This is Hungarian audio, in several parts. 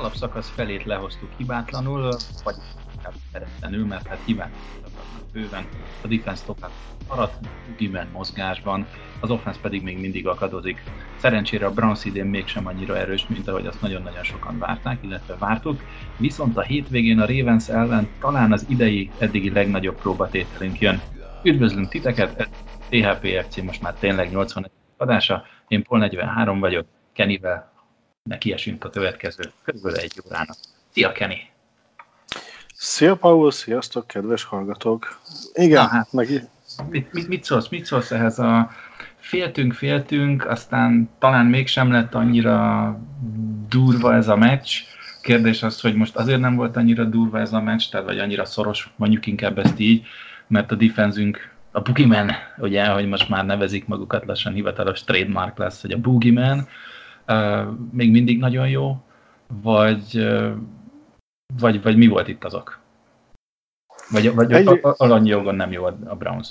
Alapszakasz felét lehoztuk hibátlanul, vagy szeretlenül, mert hát hibák bőven. A defense tovább maradt, Gimen mozgásban, az offense pedig még mindig akadozik. Szerencsére a Browns idén mégsem annyira erős, mint ahogy azt nagyon-nagyon sokan várták, illetve vártuk. Viszont a hétvégén a Ravens ellen talán az idei eddigi legnagyobb próbatételünk jön. Üdvözlünk titeket, THPFC most már tényleg 81 adása, én Pol 43 vagyok, Nekiesünk a következő körülbelül egy órának. Szia, Kenny! Szia, Paul! Sziasztok, kedves hallgatók! Igen, Na, hát, meg... mit, mit, mit, szólsz, mit szólsz ehhez a féltünk, féltünk, aztán talán mégsem lett annyira durva ez a meccs. Kérdés az, hogy most azért nem volt annyira durva ez a meccs, tehát vagy annyira szoros, mondjuk inkább ezt így, mert a defenzünk, a Boogeyman, ugye, hogy most már nevezik magukat lassan hivatalos trademark lesz, hogy a Boogeyman, még mindig nagyon jó, vagy, vagy, vagy mi volt itt azok? Vagy, vagy Egy... alannyi jogon nem jó a Browns?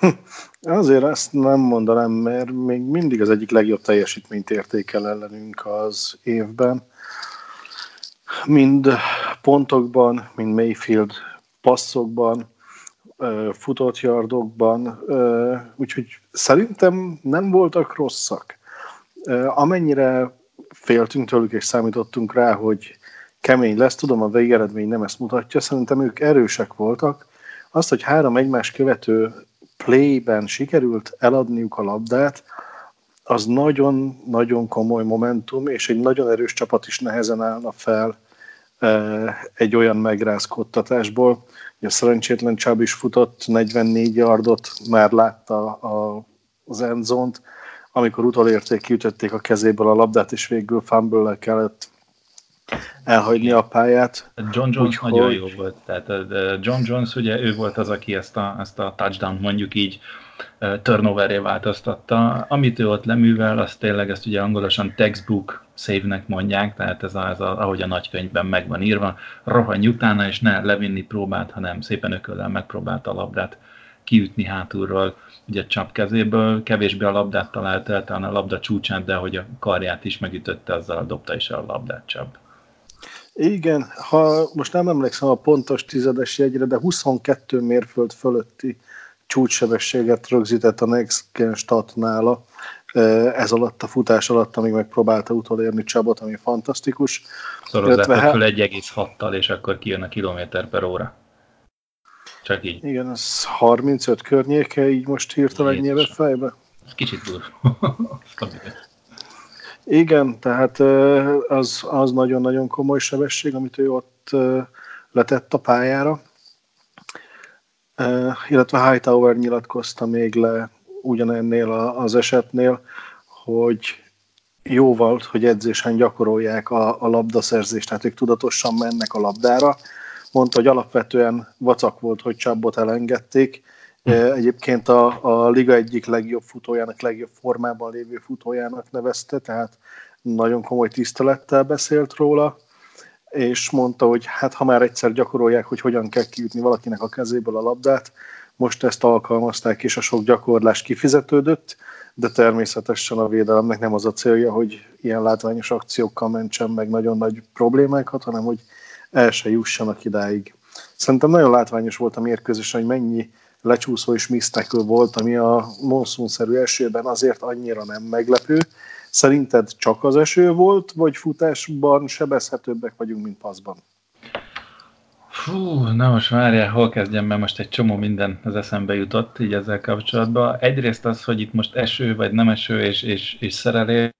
Azért ezt nem mondanám, mert még mindig az egyik legjobb teljesítményt értékel ellenünk az évben. Mind pontokban, mind Mayfield passzokban, futott yardokban, úgyhogy szerintem nem voltak rosszak. Amennyire féltünk tőlük és számítottunk rá, hogy kemény lesz, tudom a végeredmény nem ezt mutatja, szerintem ők erősek voltak. Azt, hogy három egymás követő playben sikerült eladniuk a labdát, az nagyon-nagyon komoly momentum, és egy nagyon erős csapat is nehezen állna fel egy olyan megrázkodtatásból. A szerencsétlen Csáb is futott 44 yardot, már látta a, az endzont, amikor utolérték, kiütötték a kezéből a labdát, és végül fumble kellett elhagyni a pályát. John Jones Úgy, nagyon jó volt. Tehát John Jones ugye ő volt az, aki ezt a, ezt a touchdown mondjuk így turnoveré változtatta. Amit ő ott leművel, az tényleg ezt ugye angolosan textbook save-nek mondják, tehát ez, a, ez a, ahogy a nagykönyvben meg van írva, rohanj utána, és ne levinni próbált, hanem szépen ököllel megpróbálta a labdát kiütni hátulról, ugye csap kezéből, kevésbé a labdát talált el, talán a labda csúcsát, de hogy a karját is megütötte, azzal dobta is a labdát csap. Igen, ha most nem emlékszem a pontos tizedes jegyre, de 22 mérföld fölötti csúcssebességet rögzített a Next Gen stat nála ez alatt a futás alatt, amíg megpróbálta utolérni Csabot, ami fantasztikus. Szorozzák föl 1,6-tal, és akkor kijön a kilométer per óra. Csak így. Igen, az 35 környéke, így most hirtelen nyilván fejbe. Kicsit durva. Igen, tehát az, az nagyon-nagyon komoly sebesség, amit ő ott letett a pályára. Illetve Hightower nyilatkozta még le ugyanennél az esetnél, hogy jó volt, hogy edzésen gyakorolják a, a labdaszerzést, tehát ők tudatosan mennek a labdára, mondta, hogy alapvetően vacak volt, hogy Csabbot elengedték. Hm. Egyébként a, a liga egyik legjobb futójának, legjobb formában lévő futójának nevezte, tehát nagyon komoly tisztelettel beszélt róla, és mondta, hogy hát ha már egyszer gyakorolják, hogy hogyan kell kiütni valakinek a kezéből a labdát, most ezt alkalmazták, és a sok gyakorlás kifizetődött, de természetesen a védelemnek nem az a célja, hogy ilyen látványos akciókkal mentsen meg nagyon nagy problémákat, hanem hogy el se jussanak idáig. Szerintem nagyon látványos volt a mérkőzés, hogy mennyi lecsúszó és misztekül volt, ami a monszunszerű esőben azért annyira nem meglepő. Szerinted csak az eső volt, vagy futásban sebezhetőbbek vagyunk, mint paszban? Fú, na most várjál, hol kezdjem, mert most egy csomó minden az eszembe jutott így ezzel kapcsolatban. Egyrészt az, hogy itt most eső, vagy nem eső, és, és, és szerelés.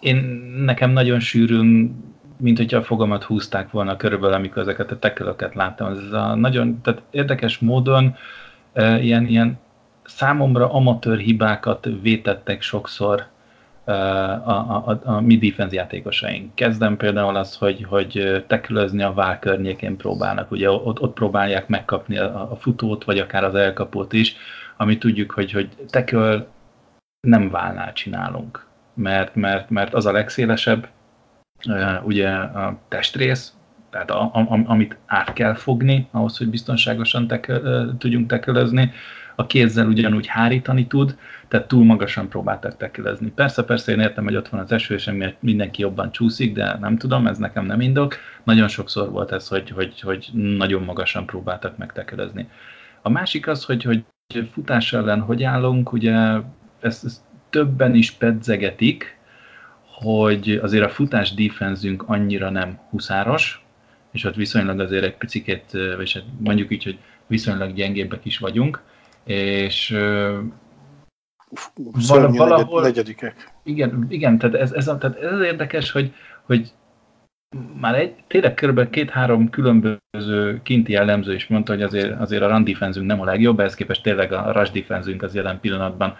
Én nekem nagyon sűrűn mint hogyha a fogamat húzták volna körülbelül, amikor ezeket a tekölöket láttam. Ez a nagyon tehát érdekes módon e, ilyen, ilyen számomra amatőr hibákat vétettek sokszor a, a, a, a mi defense játékosaink. Kezdem például az, hogy, hogy tekülözni a vál környékén próbálnak. Ugye ott, ott próbálják megkapni a, a futót, vagy akár az elkapót is, ami tudjuk, hogy, hogy teköl nem válnál csinálunk. Mert, mert, mert az a legszélesebb, ugye a testrész, tehát a, a, amit át kell fogni ahhoz, hogy biztonságosan tekel, tudjunk tekölözni, a kézzel ugyanúgy hárítani tud, tehát túl magasan próbáltak tekelezni. Persze, persze én értem, hogy ott van az eső, és mindenki jobban csúszik, de nem tudom, ez nekem nem indok. Nagyon sokszor volt ez, hogy, hogy, hogy nagyon magasan próbáltak megtekelezni. A másik az, hogy, hogy futás ellen hogy állunk, ugye ezt, ezt többen is pedzegetik, hogy azért a futás defenzünk annyira nem huszáros, és ott viszonylag azért egy picit, vagy hát mondjuk így, hogy viszonylag gyengébbek is vagyunk, és Val- valahol... Negyedikek. Igen, igen tehát, ez, ez, tehát ez érdekes, hogy, hogy már egy, tényleg kb. két-három különböző kinti jellemző is mondta, hogy azért, azért a run defense nem a legjobb, ehhez képest tényleg a rush defense az jelen pillanatban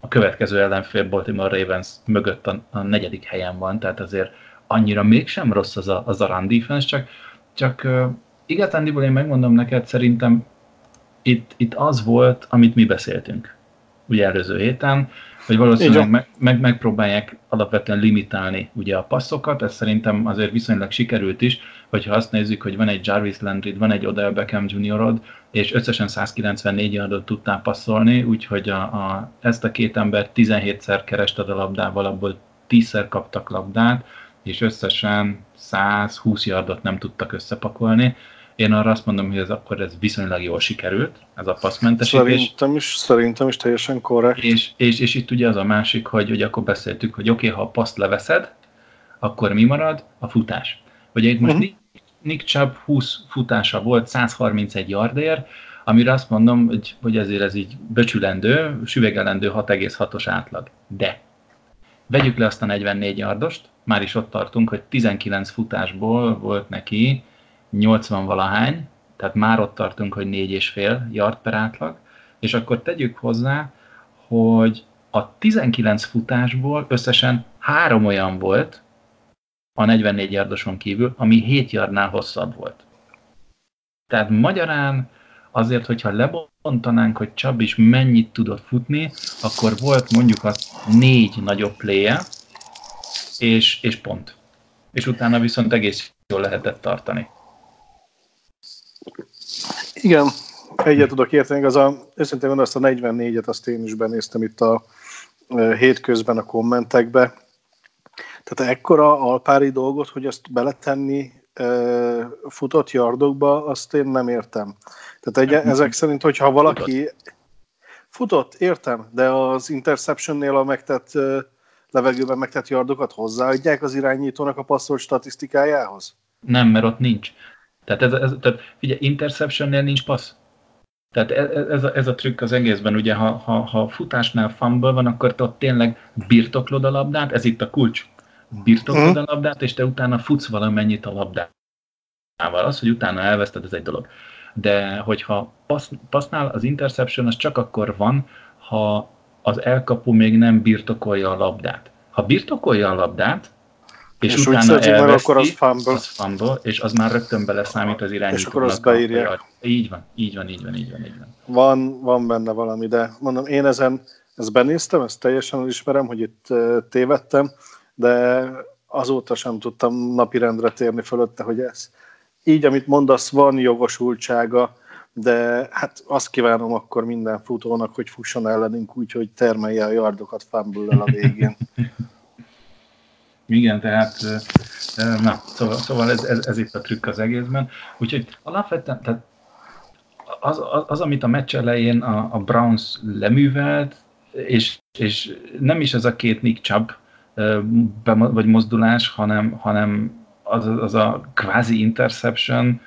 a következő ellenfél Baltimore Ravens mögött a, a negyedik helyen van, tehát azért annyira mégsem rossz az a, az a run defense, csak, csak uh, igazándiból én megmondom neked, szerintem itt, itt az volt, amit mi beszéltünk ugye előző héten, hogy valószínűleg meg, meg, megpróbálják alapvetően limitálni ugye a passzokat, ez szerintem azért viszonylag sikerült is, hogyha azt nézzük, hogy van egy Jarvis Landry, van egy Odell Beckham Juniorod, és összesen 194 yardot tudtál passzolni, úgyhogy a, a, ezt a két ember 17-szer kerested a labdával, abból 10-szer kaptak labdát, és összesen 120 yardot nem tudtak összepakolni. Én arra azt mondom, hogy ez akkor ez viszonylag jól sikerült, ez a passzmentesítés. Szerintem is, szerintem is teljesen korrekt. És, és, és itt ugye az a másik, hogy, hogy akkor beszéltük, hogy oké, okay, ha a paszt leveszed, akkor mi marad? A futás. Ugye itt most uh-huh. Nick Chubb 20 futása volt, 131 yardért, amire azt mondom, hogy, hogy ezért ez így becsülendő, süvegelendő 6,6-os átlag. De vegyük le azt a 44 yardost, már is ott tartunk, hogy 19 futásból volt neki 80 valahány, tehát már ott tartunk, hogy 4,5 yard per átlag, és akkor tegyük hozzá, hogy a 19 futásból összesen három olyan volt, a 44 yardoson kívül, ami 7 yardnál hosszabb volt. Tehát magyarán azért, hogyha lebontanánk, hogy Csab is mennyit tudott futni, akkor volt mondjuk a négy nagyobb play és, és pont. És utána viszont egész jól lehetett tartani. Igen, egyet tudok érteni, az a, őszintén azt a 44-et, azt én is benéztem itt a hétközben a kommentekbe. Tehát ekkora alpári dolgot, hogy ezt beletenni futott yardokba, azt én nem értem. Tehát egy, ezek szerint, hogyha valaki futott, értem, de az interceptionnél a megtett levegőben megtett yardokat hozzáadják az irányítónak a passzol statisztikájához? Nem, mert ott nincs. Tehát, ez, ez, tehát figyelj, interceptionnél nincs passz. Tehát ez, e, ez, a, ez a trükk az egészben, ugye ha, ha, ha futásnál fumble van, akkor te ott tényleg birtoklod a labdát, ez itt a kulcs. Birtoklod a labdát, és te utána futsz valamennyit a labdával. Az, hogy utána elveszted, ez egy dolog. De hogyha passz, passznál az interception, az csak akkor van, ha az elkapó még nem birtokolja a labdát. Ha birtokolja a labdát, és, és utána elveszti, meg, akkor az fumble. az fumble, és az már rögtön beleszámít az irányítónak. És akkor azt beírják. Így van, így van, így van, így van, így van. Van, van benne valami, de mondom, én ezen ezt benéztem, ezt teljesen elismerem, hogy itt tévedtem, de azóta sem tudtam napirendre térni fölötte, hogy ez így, amit mondasz, van jogosultsága, de hát azt kívánom akkor minden futónak, hogy fusson ellenünk úgy, hogy termelje a yardokat fumble a végén. Igen, tehát na, szóval, szóval ez, ez, ez itt a trükk az egészben. Úgyhogy alapvetően, tehát az, az, az amit a meccs elején a, a Browns leművelt, és, és nem is ez a két Nick Chubb vagy mozdulás, hanem, hanem az, az a kvázi interception.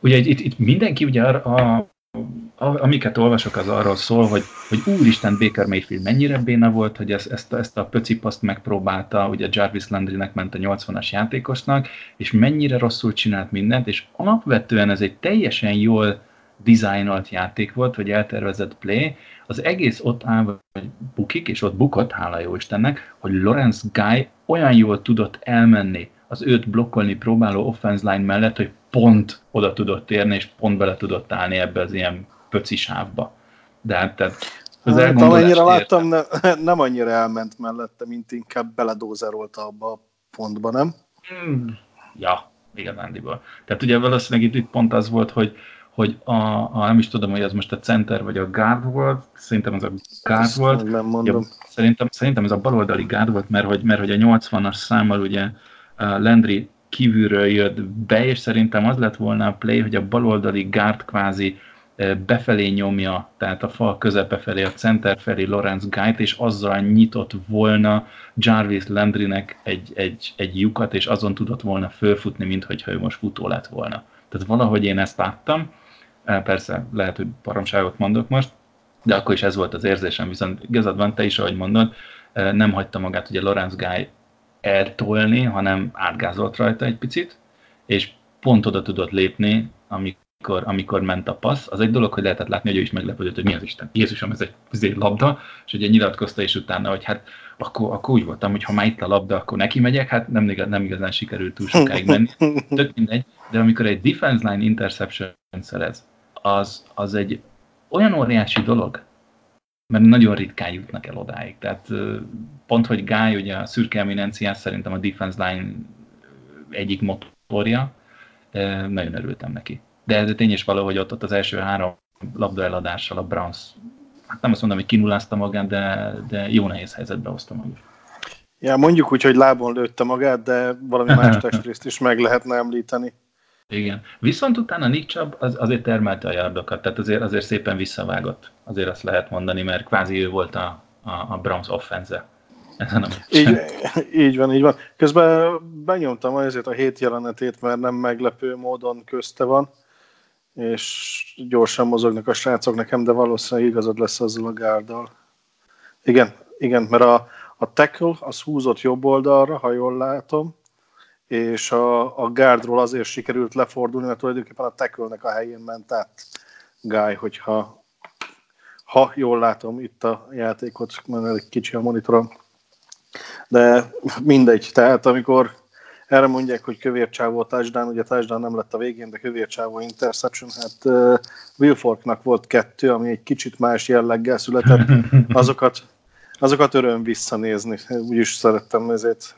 Ugye itt, itt mindenki ugye a, a amiket olvasok, az arról szól, hogy, hogy úristen Baker Mayfield mennyire béna volt, hogy ezt, ezt, ezt a pöcipaszt megpróbálta, ugye Jarvis Landrynek ment a 80-as játékosnak, és mennyire rosszul csinált mindent, és alapvetően ez egy teljesen jól dizájnolt játék volt, vagy eltervezett play, az egész ott áll, vagy bukik, és ott bukott, hála jó Istennek, hogy Lorenz Guy olyan jól tudott elmenni az őt blokkolni próbáló offense line mellett, hogy pont oda tudott érni, és pont bele tudott állni ebbe az ilyen pöci sávba. De hát tehát az hát, amennyire láttam, ne, nem annyira elment mellette, mint inkább beledózerolta abba a pontba, nem? Hmm. Ja, igazándiból. Tehát ugye valószínűleg itt pont az volt, hogy hogy a, a, nem is tudom, hogy ez most a center vagy a guard volt, szerintem ez a guard Ezt volt. Nem mondom. Ja, szerintem, szerintem ez a baloldali guard volt, mert hogy, mert hogy a 80-as számmal ugye Landry kívülről jött be, és szerintem az lett volna a play, hogy a baloldali guard kvázi befelé nyomja, tehát a fal közepe felé, a center felé Lorenz Guy-t, és azzal nyitott volna Jarvis Landrynek egy, egy, egy lyukat, és azon tudott volna fölfutni, mint hogyha ő most futó lett volna. Tehát valahogy én ezt láttam, persze lehet, hogy paromságot mondok most, de akkor is ez volt az érzésem, viszont igazad van, te is, ahogy mondod, nem hagyta magát ugye Lorenz Guy eltolni, hanem átgázolt rajta egy picit, és pont oda tudott lépni, amikor, amikor ment a passz. Az egy dolog, hogy lehetett látni, hogy ő is meglepődött, hogy mi az Isten. Jézusom, ez egy, ez egy labda, és ugye nyilatkozta is utána, hogy hát akkor, akkor úgy voltam, hogy ha már itt a labda, akkor neki megyek, hát nem, nem igazán sikerült túl sokáig menni. Tök mindegy, de amikor egy defense line interception szerez, az, az egy olyan óriási dolog, mert nagyon ritkán jutnak el odáig. Tehát pont, hogy Guy, ugye a szürke eminenciás szerintem a defense line egyik motorja, nagyon örültem neki. De ez tény is való, hogy ott, ott az első három labda eladással a Browns, hát nem azt mondom, hogy kinulázta magát, de, de jó nehéz helyzetbe hozta magát. Ja, mondjuk úgy, hogy lábon lőtte magát, de valami más testrészt is meg lehetne említeni. Igen. Viszont utána Nick Chubb az, azért termelte a yardokat, tehát azért, azért szépen visszavágott. Azért azt lehet mondani, mert kvázi ő volt a, a, a Browns offense ezen a így, így van, így van. Közben benyomtam azért a hét jelenetét, mert nem meglepő módon közte van, és gyorsan mozognak a srácok nekem, de valószínűleg igazad lesz azzal a gárdal. Igen, igen, mert a, a tackle az húzott jobb oldalra, ha jól látom, és a, a gárdról azért sikerült lefordulni, mert tulajdonképpen a tekölnek a helyén ment át. Guy, hogyha ha jól látom itt a játékot, mert egy kicsi a monitorom. De mindegy, tehát amikor erre mondják, hogy kövér csávó a touchdown, ugye touchdown nem lett a végén, de kövér csávó interception, hát uh, Wilforknak volt kettő, ami egy kicsit más jelleggel született, azokat, azokat öröm visszanézni, úgyis szerettem ezért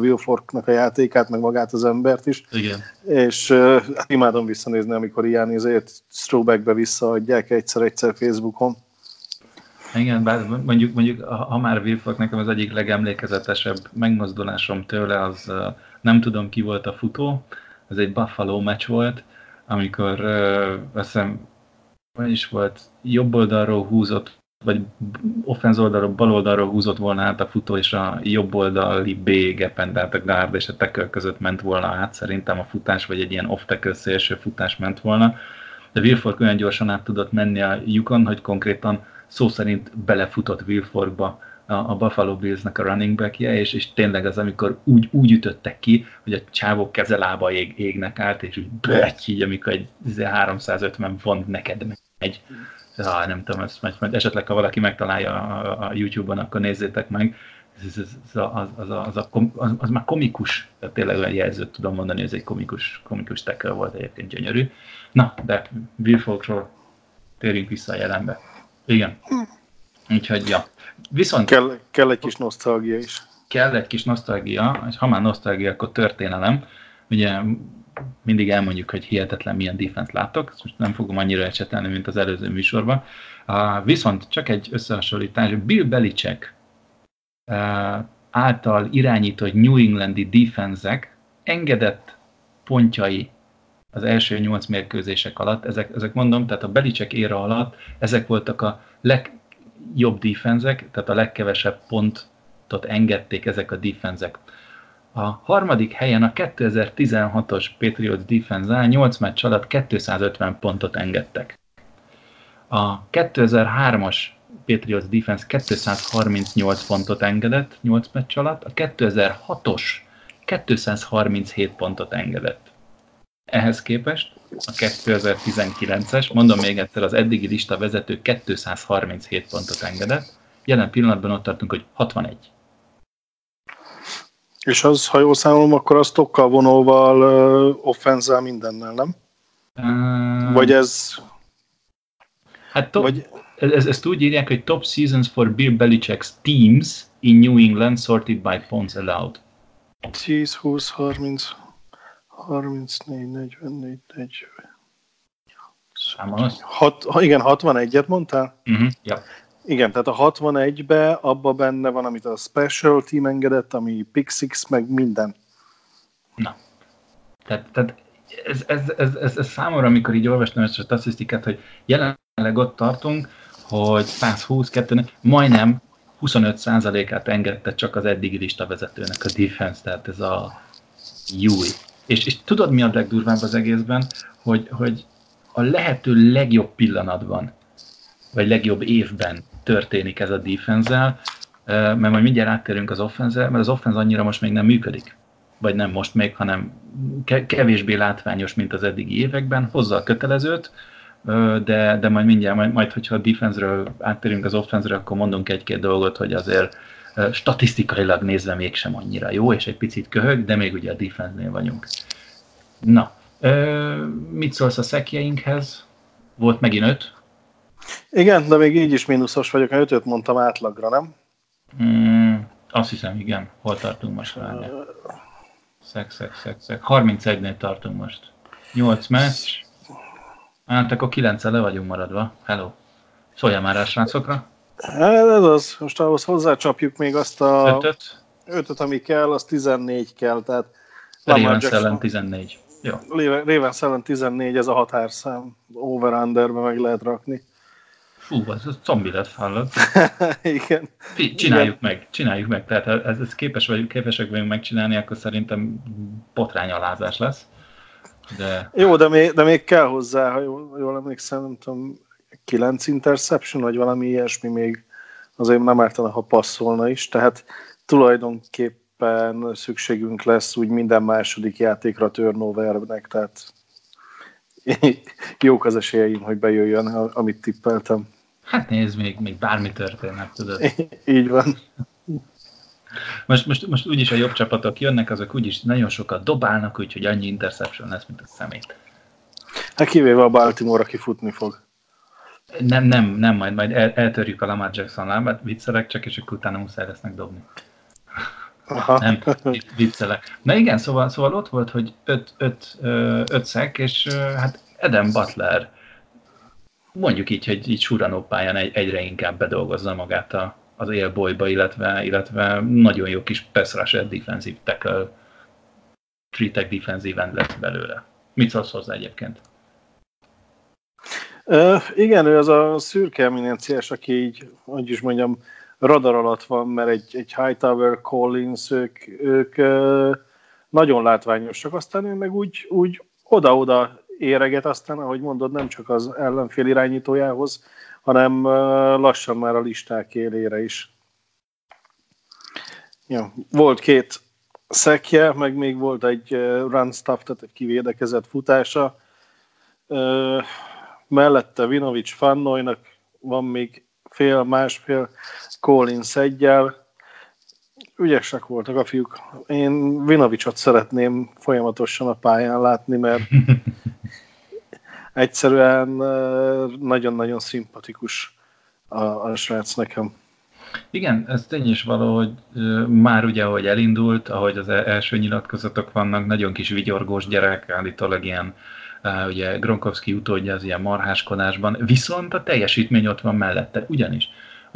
Wilforknak a játékát, meg magát az embert is. Igen. És hát imádom visszanézni, amikor ilyen izét throwbackbe visszaadják egyszer-egyszer Facebookon. Igen, bár mondjuk, mondjuk ha már Wilfork nekem az egyik legemlékezetesebb megmozdulásom tőle, az nem tudom ki volt a futó, ez egy Buffalo meccs volt, amikor azt hiszem, is volt, jobb oldalról húzott vagy offenz oldalról, bal oldalról húzott volna át a futó, és a jobb oldali B gepen, tehát a guard és a tackle között ment volna át, szerintem a futás, vagy egy ilyen off-tackle szélső futás ment volna. De Wilfork olyan gyorsan át tudott menni a lyukon, hogy konkrétan szó szerint belefutott Wilforkba a Buffalo Bills-nek a running backje, és, és tényleg az, amikor úgy, úgy ütöttek ki, hogy a csávok kezelába ég, égnek át, és úgy böty, így, amikor egy 350 izé font neked megy ha nem tudom, ezt majd, majd esetleg ha valaki megtalálja a, a YouTube-on, akkor nézzétek meg. Ez, ez, ez az, az, az, az, az, az már komikus, tehát tényleg olyan jelzőt tudom mondani, ez egy komikus, komikus tackle volt egyébként gyönyörű. Na, de Will Folkról térjünk vissza a jelenbe. Igen. Úgyhogy, ja. Viszont... Kell, kell egy kis nosztalgia is. Kell egy kis nosztalgia, és ha már nosztalgia, akkor történelem. Ugye mindig elmondjuk, hogy hihetetlen milyen defense látok, ezt most nem fogom annyira ecsetelni, mint az előző műsorban. Uh, viszont csak egy összehasonlítás, Bill Belichick uh, által irányított New Englandi defensek engedett pontjai az első nyolc mérkőzések alatt, ezek, ezek mondom, tehát a Belichick éra alatt ezek voltak a legjobb defensek, tehát a legkevesebb pontot engedték ezek a defensek. A harmadik helyen a 2016-os Patriots defense áll, 8 meccs alatt 250 pontot engedtek. A 2003-as Patriots defense 238 pontot engedett 8 meccs alatt, a 2006-os 237 pontot engedett. Ehhez képest a 2019-es, mondom még egyszer, az eddigi lista vezető 237 pontot engedett, jelen pillanatban ott tartunk, hogy 61. És az, ha jól számolom, akkor az tokkal vonóval offenzel mindennel, nem? Uh, Vagy ez... Hát to- Vagy... Ez, ezt úgy írják, hogy Top Seasons for Bill Belichick's Teams in New England sorted by points allowed. 10, 20, 30, 34, 44, 40. Számolsz? Hat, igen, 61-et mondtál? Uh-huh, ja. Igen, tehát a 61-be abba benne van, amit a Special Team engedett, ami Pick Six, meg minden. Na. Tehát, tehát ez, ez, ez, ez, ez számomra, amikor így olvastam ezt a statisztikát, hogy jelenleg ott tartunk, hogy 122, majdnem 25%-át engedte csak az eddigi lista vezetőnek a defense, tehát ez a júj. És, és tudod, mi a legdurvább az egészben? Hogy, hogy a lehető legjobb pillanatban, vagy legjobb évben történik ez a defense mert majd mindjárt áttérünk az offense mert az offense annyira most még nem működik. Vagy nem most még, hanem kevésbé látványos, mint az eddigi években. Hozza a kötelezőt, de, de majd mindjárt, majd, majd hogyha a defense-ről áttérünk az offense akkor mondunk egy-két dolgot, hogy azért statisztikailag nézve mégsem annyira jó, és egy picit köhög, de még ugye a defense-nél vagyunk. Na, mit szólsz a szekjeinkhez? Volt megint öt, igen, de még így is mínuszos vagyok, mert ötöt mondtam átlagra, nem? Mm, azt hiszem, igen. Hol tartunk most várni? Szek, szek, szek, szek. 31-nél tartunk most. 8 meccs. Hát akkor 9 le vagyunk maradva. Hello. Szólja már rá srácokra. Hát ez az. Most ahhoz hozzácsapjuk még azt a... Ötöt? Ötöt, ami kell, az 14 kell, tehát... Ravens ellen 14. Jó. Ravens ellen 14, ez a határszám. Over-underbe meg lehet rakni. Fú, ez, ez zombi lesz, hallod? Igen. Csináljuk Igen. meg, csináljuk meg. Tehát ez, ez képes vagyunk, képesek vagyunk megcsinálni, akkor szerintem botrányalázás lesz. De... Jó, de még, de még kell hozzá, ha jól, jól emlékszem, nem tudom, 9 interception, vagy valami ilyesmi még azért nem ártana, ha passzolna is, tehát tulajdonképpen szükségünk lesz úgy minden második játékra turnovernek, tehát jók az esélyeim, hogy bejöjjön, amit tippeltem. Hát nézd, még, még bármi történhet, tudod. Így van. Most, most, most úgyis a jobb csapatok jönnek, azok úgyis nagyon sokat dobálnak, úgyhogy annyi interception lesz, mint a szemét. Hát kivéve a Baltimore, aki futni fog. Nem, nem, nem, majd, majd el, eltörjük a Lamar Jackson lábát, viccelek csak, és akkor utána muszáj lesznek dobni. Aha. Nem, viccelek. Na igen, szóval, szóval ott volt, hogy öt, öt, öt szek, és hát Eden Butler mondjuk így, hogy így suranó pályán egy, egyre inkább bedolgozza magát a, az élbolyba, illetve, illetve nagyon jó kis pass rusher defensive tackle, three defensive end lett belőle. Mit szólsz hozzá egyébként? Uh, igen, ő az a szürke eminenciás, aki így, hogy is mondjam, radar alatt van, mert egy, egy Hightower, Collins, ők, ők uh, nagyon látványosak, aztán ő meg úgy, úgy oda-oda éreget, aztán, ahogy mondod, nem csak az ellenfél irányítójához, hanem lassan már a listák élére is. Ja, volt két szekje, meg még volt egy run stuff, tehát egy kivédekezett futása. Mellette Vinovics Fannoynak van még fél, másfél, Collins egyel. Ügyesek voltak a fiúk. Én Vinovicsot szeretném folyamatosan a pályán látni, mert egyszerűen nagyon-nagyon szimpatikus a, a srác nekem. Igen, ez tény is való, hogy már ugye, ahogy elindult, ahogy az e-, első nyilatkozatok vannak, nagyon kis vigyorgós gyerek, állítólag ilyen ugye Gronkowski utódja az ilyen marháskodásban, viszont a teljesítmény ott van mellette, ugyanis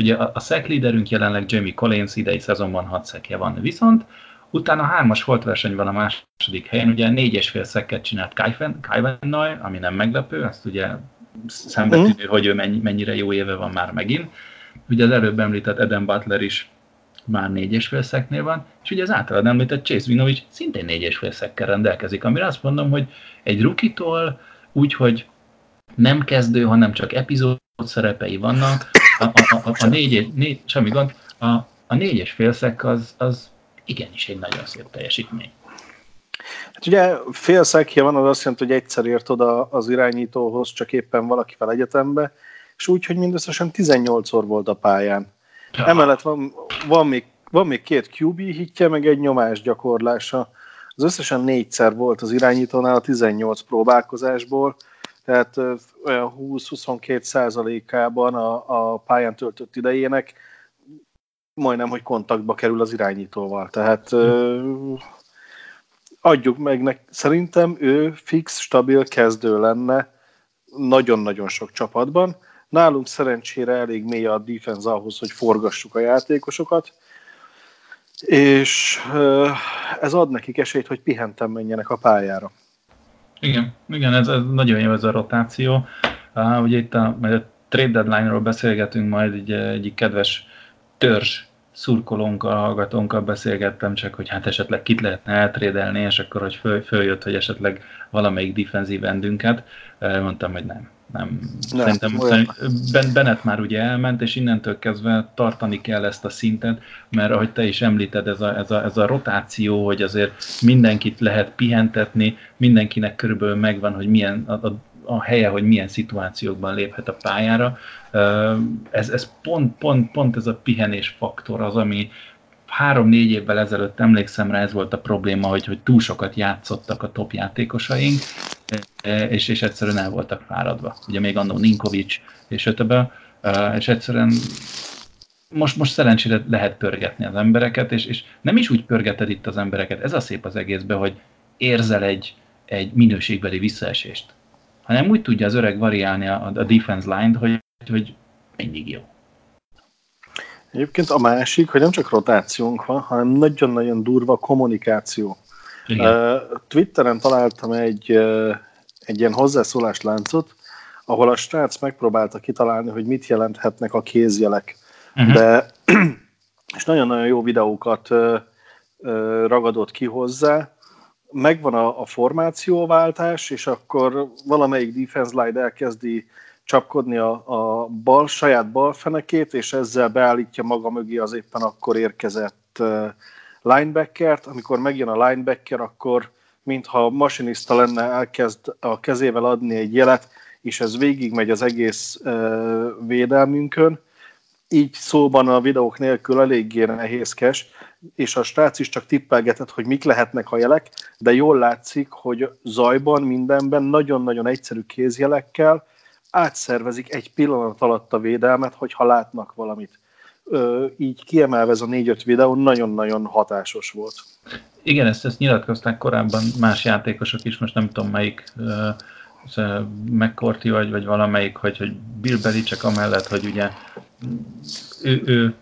ugye a, a szek líderünk jelenleg Jamie Collins idei szezonban 6 szekje van, viszont Utána hármas verseny van a második helyen, ugye négy és fél szekket csinált Kaiven, ami nem meglepő, azt ugye szembetűnő, uh-huh. hogy ő mennyi, mennyire jó éve van már megint. Ugye az előbb említett Eden Butler is már négy és fél szeknél van, és ugye az általad említett Chase Winovich szintén négy és fél szekkel rendelkezik, amire azt mondom, hogy egy rukitól úgy, hogy nem kezdő, hanem csak epizód szerepei vannak, a, a, a, a négy, négy, semmi gond, a, a négy és fél szek az, az igenis egy nagyon szép teljesítmény. Hát ugye fél szekje van, az azt jelenti, hogy egyszer ért oda az irányítóhoz, csak éppen valakivel egyetembe, és úgy, hogy mindösszesen 18-szor volt a pályán. Ja. Emellett van, van, még, van még két QB hitje, meg egy nyomás gyakorlása. Az összesen négyszer volt az irányítónál a 18 próbálkozásból, tehát olyan 20-22 százalékában a, a pályán töltött idejének majdnem, hogy kontaktba kerül az irányítóval. Tehát adjuk meg, nek, szerintem ő fix, stabil kezdő lenne nagyon-nagyon sok csapatban. Nálunk szerencsére elég mély a defense ahhoz, hogy forgassuk a játékosokat, és ez ad nekik esélyt, hogy pihentem menjenek a pályára. Igen, igen ez, ez nagyon jó ez a rotáció. Uh, ugye itt a, majd a trade deadline-ról beszélgetünk, majd egy, egyik kedves törzs szurkolónkkal, hallgatónkkal beszélgettem, csak hogy hát esetleg kit lehetne eltrédelni, és akkor, hogy föl, följött, hogy esetleg valamelyik defenzív endünket. Mondtam, hogy nem. Nem. nem Szerintem ben, Bennett már ugye elment, és innentől kezdve tartani kell ezt a szintet, mert ahogy te is említed, ez a, ez a, ez a rotáció, hogy azért mindenkit lehet pihentetni, mindenkinek körülbelül megvan, hogy milyen a, a a helye, hogy milyen szituációkban léphet a pályára. Ez, ez pont, pont, pont ez a pihenés faktor az, ami három-négy évvel ezelőtt emlékszem rá, ez volt a probléma, hogy, hogy túl sokat játszottak a top játékosaink, és, és egyszerűen el voltak fáradva. Ugye még annó Ninkovics és ötöbe, és egyszerűen most, most szerencsére lehet pörgetni az embereket, és, és nem is úgy pörgeted itt az embereket, ez a szép az egészben, hogy érzel egy, egy minőségbeli visszaesést hanem úgy tudja az öreg variálni a, a defense line-t, hogy, hogy mindig jó. Egyébként a másik, hogy nem csak rotációnk van, hanem nagyon-nagyon durva kommunikáció. Igen. Twitteren találtam egy, egy ilyen hozzászólásláncot, ahol a srác megpróbálta kitalálni, hogy mit jelenthetnek a kézjelek. Uh-huh. De, és nagyon-nagyon jó videókat ragadott ki hozzá, megvan a, a formációváltás, és akkor valamelyik defense line elkezdi csapkodni a, a bal, saját bal fenekét, és ezzel beállítja maga mögé az éppen akkor érkezett linebackert. Amikor megjön a linebacker, akkor mintha masinista lenne, elkezd a kezével adni egy jelet, és ez végigmegy az egész uh, védelmünkön. Így szóban a videók nélkül eléggé nehézkes, és a srác is csak tippelgetett, hogy mik lehetnek a jelek, de jól látszik, hogy zajban, mindenben nagyon-nagyon egyszerű kézjelekkel átszervezik egy pillanat alatt a védelmet, hogyha látnak valamit. Így kiemelve ez a négy-öt videó nagyon-nagyon hatásos volt. Igen, ezt, ezt nyilatkozták korábban más játékosok is, most nem tudom melyik McCourty vagy, vagy valamelyik, hogy, hogy Bill Belichick amellett, hogy ugye ő, ő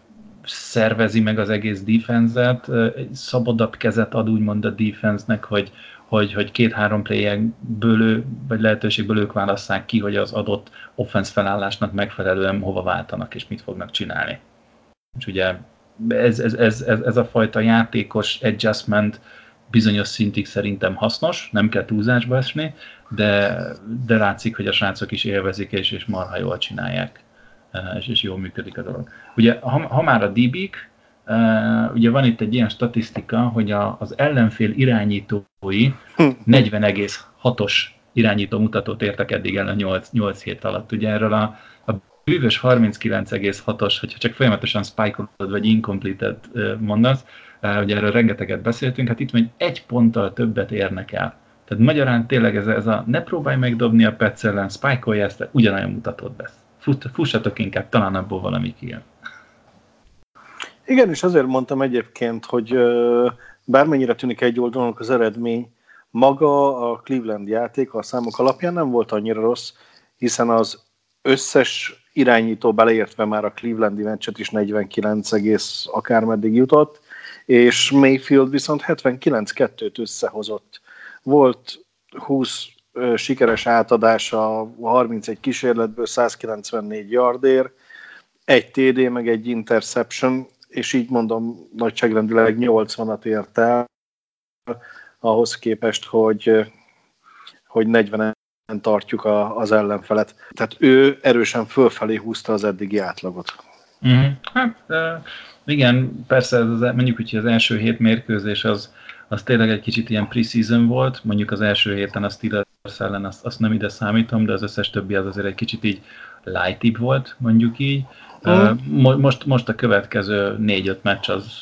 szervezi meg az egész defense-et, szabadabb kezet ad úgymond a defense-nek, hogy, hogy, hogy két-három playerből, vagy lehetőségből ők válasszák ki, hogy az adott offense felállásnak megfelelően hova váltanak, és mit fognak csinálni. És ugye ez, ez, ez, ez, ez a fajta játékos adjustment bizonyos szintig szerintem hasznos, nem kell túlzásba esni, de, de látszik, hogy a srácok is élvezik, és, és marha jól csinálják. Eh, és, és jól működik a dolog. Ugye, ha, ha már a DB-k, Uh, ugye van itt egy ilyen statisztika, hogy a, az ellenfél irányítói 40,6-os irányító mutatót értek eddig el a 8, 8 hét alatt. Ugye erről a, a bűvös 39,6-os, hogyha csak folyamatosan spike vagy incompleted mondasz, ugye erről rengeteget beszéltünk, hát itt még egy ponttal többet érnek el. Tehát magyarán tényleg ez, ez a ne próbálj megdobni a petsz ellen, spike ezt, ugyanolyan mutatót lesz fussatok inkább, talán abból valami kijön. Igen, és azért mondtam egyébként, hogy bármennyire tűnik egy oldalon az eredmény, maga a Cleveland játék a számok alapján nem volt annyira rossz, hiszen az összes irányító beleértve már a Clevelandi meccset is 49 egész akármeddig jutott, és Mayfield viszont 79-2-t összehozott. Volt 20 sikeres átadása 31 kísérletből 194 yardér, egy TD, meg egy interception, és így mondom, nagyságrendileg 80-at ért el, ahhoz képest, hogy, hogy 40-en tartjuk a, az ellenfelet. Tehát ő erősen fölfelé húzta az eddigi átlagot. Mm-hmm. Hát, Igen, persze az, mondjuk, hogy az első hét mérkőzés az, az tényleg egy kicsit ilyen preseason volt, mondjuk az első héten a Steelers ellen azt, azt nem ide számítom, de az összes többi az azért egy kicsit így lightibb volt, mondjuk így. Uh, most, most a következő négy-öt meccs az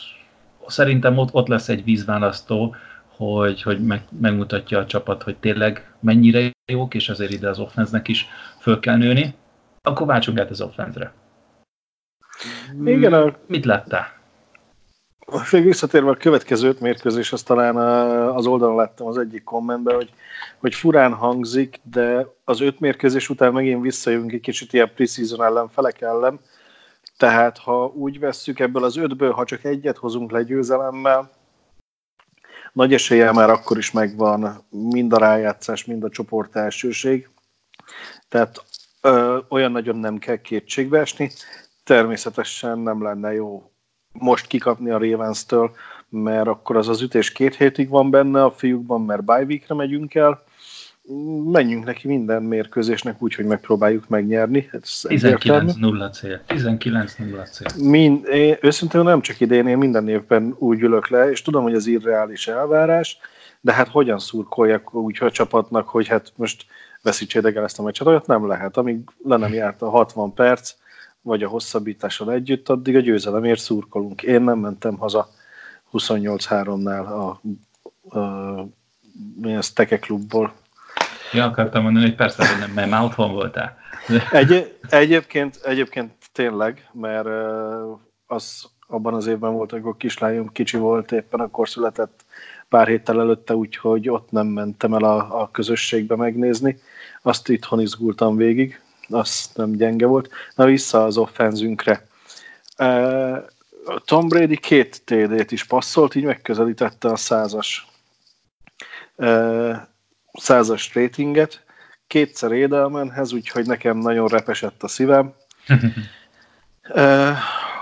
szerintem ott, ott lesz egy vízválasztó, hogy, hogy meg, megmutatja a csapat, hogy tényleg mennyire jók, és azért ide az offenznek is föl kell nőni. Akkor váltsunk át az offenzre. Igen, a... Mit láttál? Még visszatérve a következő öt mérkőzés, azt talán az oldalon láttam az egyik kommentben, hogy, hogy furán hangzik, de az öt mérkőzés után megint visszajövünk egy kicsit ilyen preseason ellen, felek ellen. Tehát ha úgy vesszük ebből az ötből, ha csak egyet hozunk le győzelemmel, nagy esélye már akkor is megvan mind a rájátszás, mind a csoport elsőség. Tehát ö, olyan nagyon nem kell kétségbe esni. Természetesen nem lenne jó most kikapni a Ravens-től, mert akkor az az ütés két hétig van benne a fiúkban, mert bye megyünk el. Menjünk neki minden mérkőzésnek úgy, hogy megpróbáljuk megnyerni. 19-0 cél. 19-0 cél. Mind, én, őszintén nem csak idén, én minden évben úgy ülök le, és tudom, hogy az irreális elvárás, de hát hogyan szurkoljak úgy a csapatnak, hogy hát most veszítsétek el ezt a meccset, olyat nem lehet. Amíg le nem járt a 60 perc, vagy a hosszabbítással együtt, addig a győzelemért szurkolunk. Én nem mentem haza 28-3-nál a, a, a mi az Teke klubból. Ja, akartam mondani, hogy persze, hogy nem, mert már otthon voltál. Egy, egyébként, egyébként tényleg, mert az abban az évben volt, amikor kislányom kicsi volt, éppen akkor született pár héttel előtte, úgyhogy ott nem mentem el a, a közösségbe megnézni. Azt itthon izgultam végig, az nem gyenge volt. Na vissza az offenzünkre. Tom Brady két TD-t is passzolt, így megközelítette a százas százas ratinget, kétszer Edelmanhez, úgyhogy nekem nagyon repesett a szívem. uh,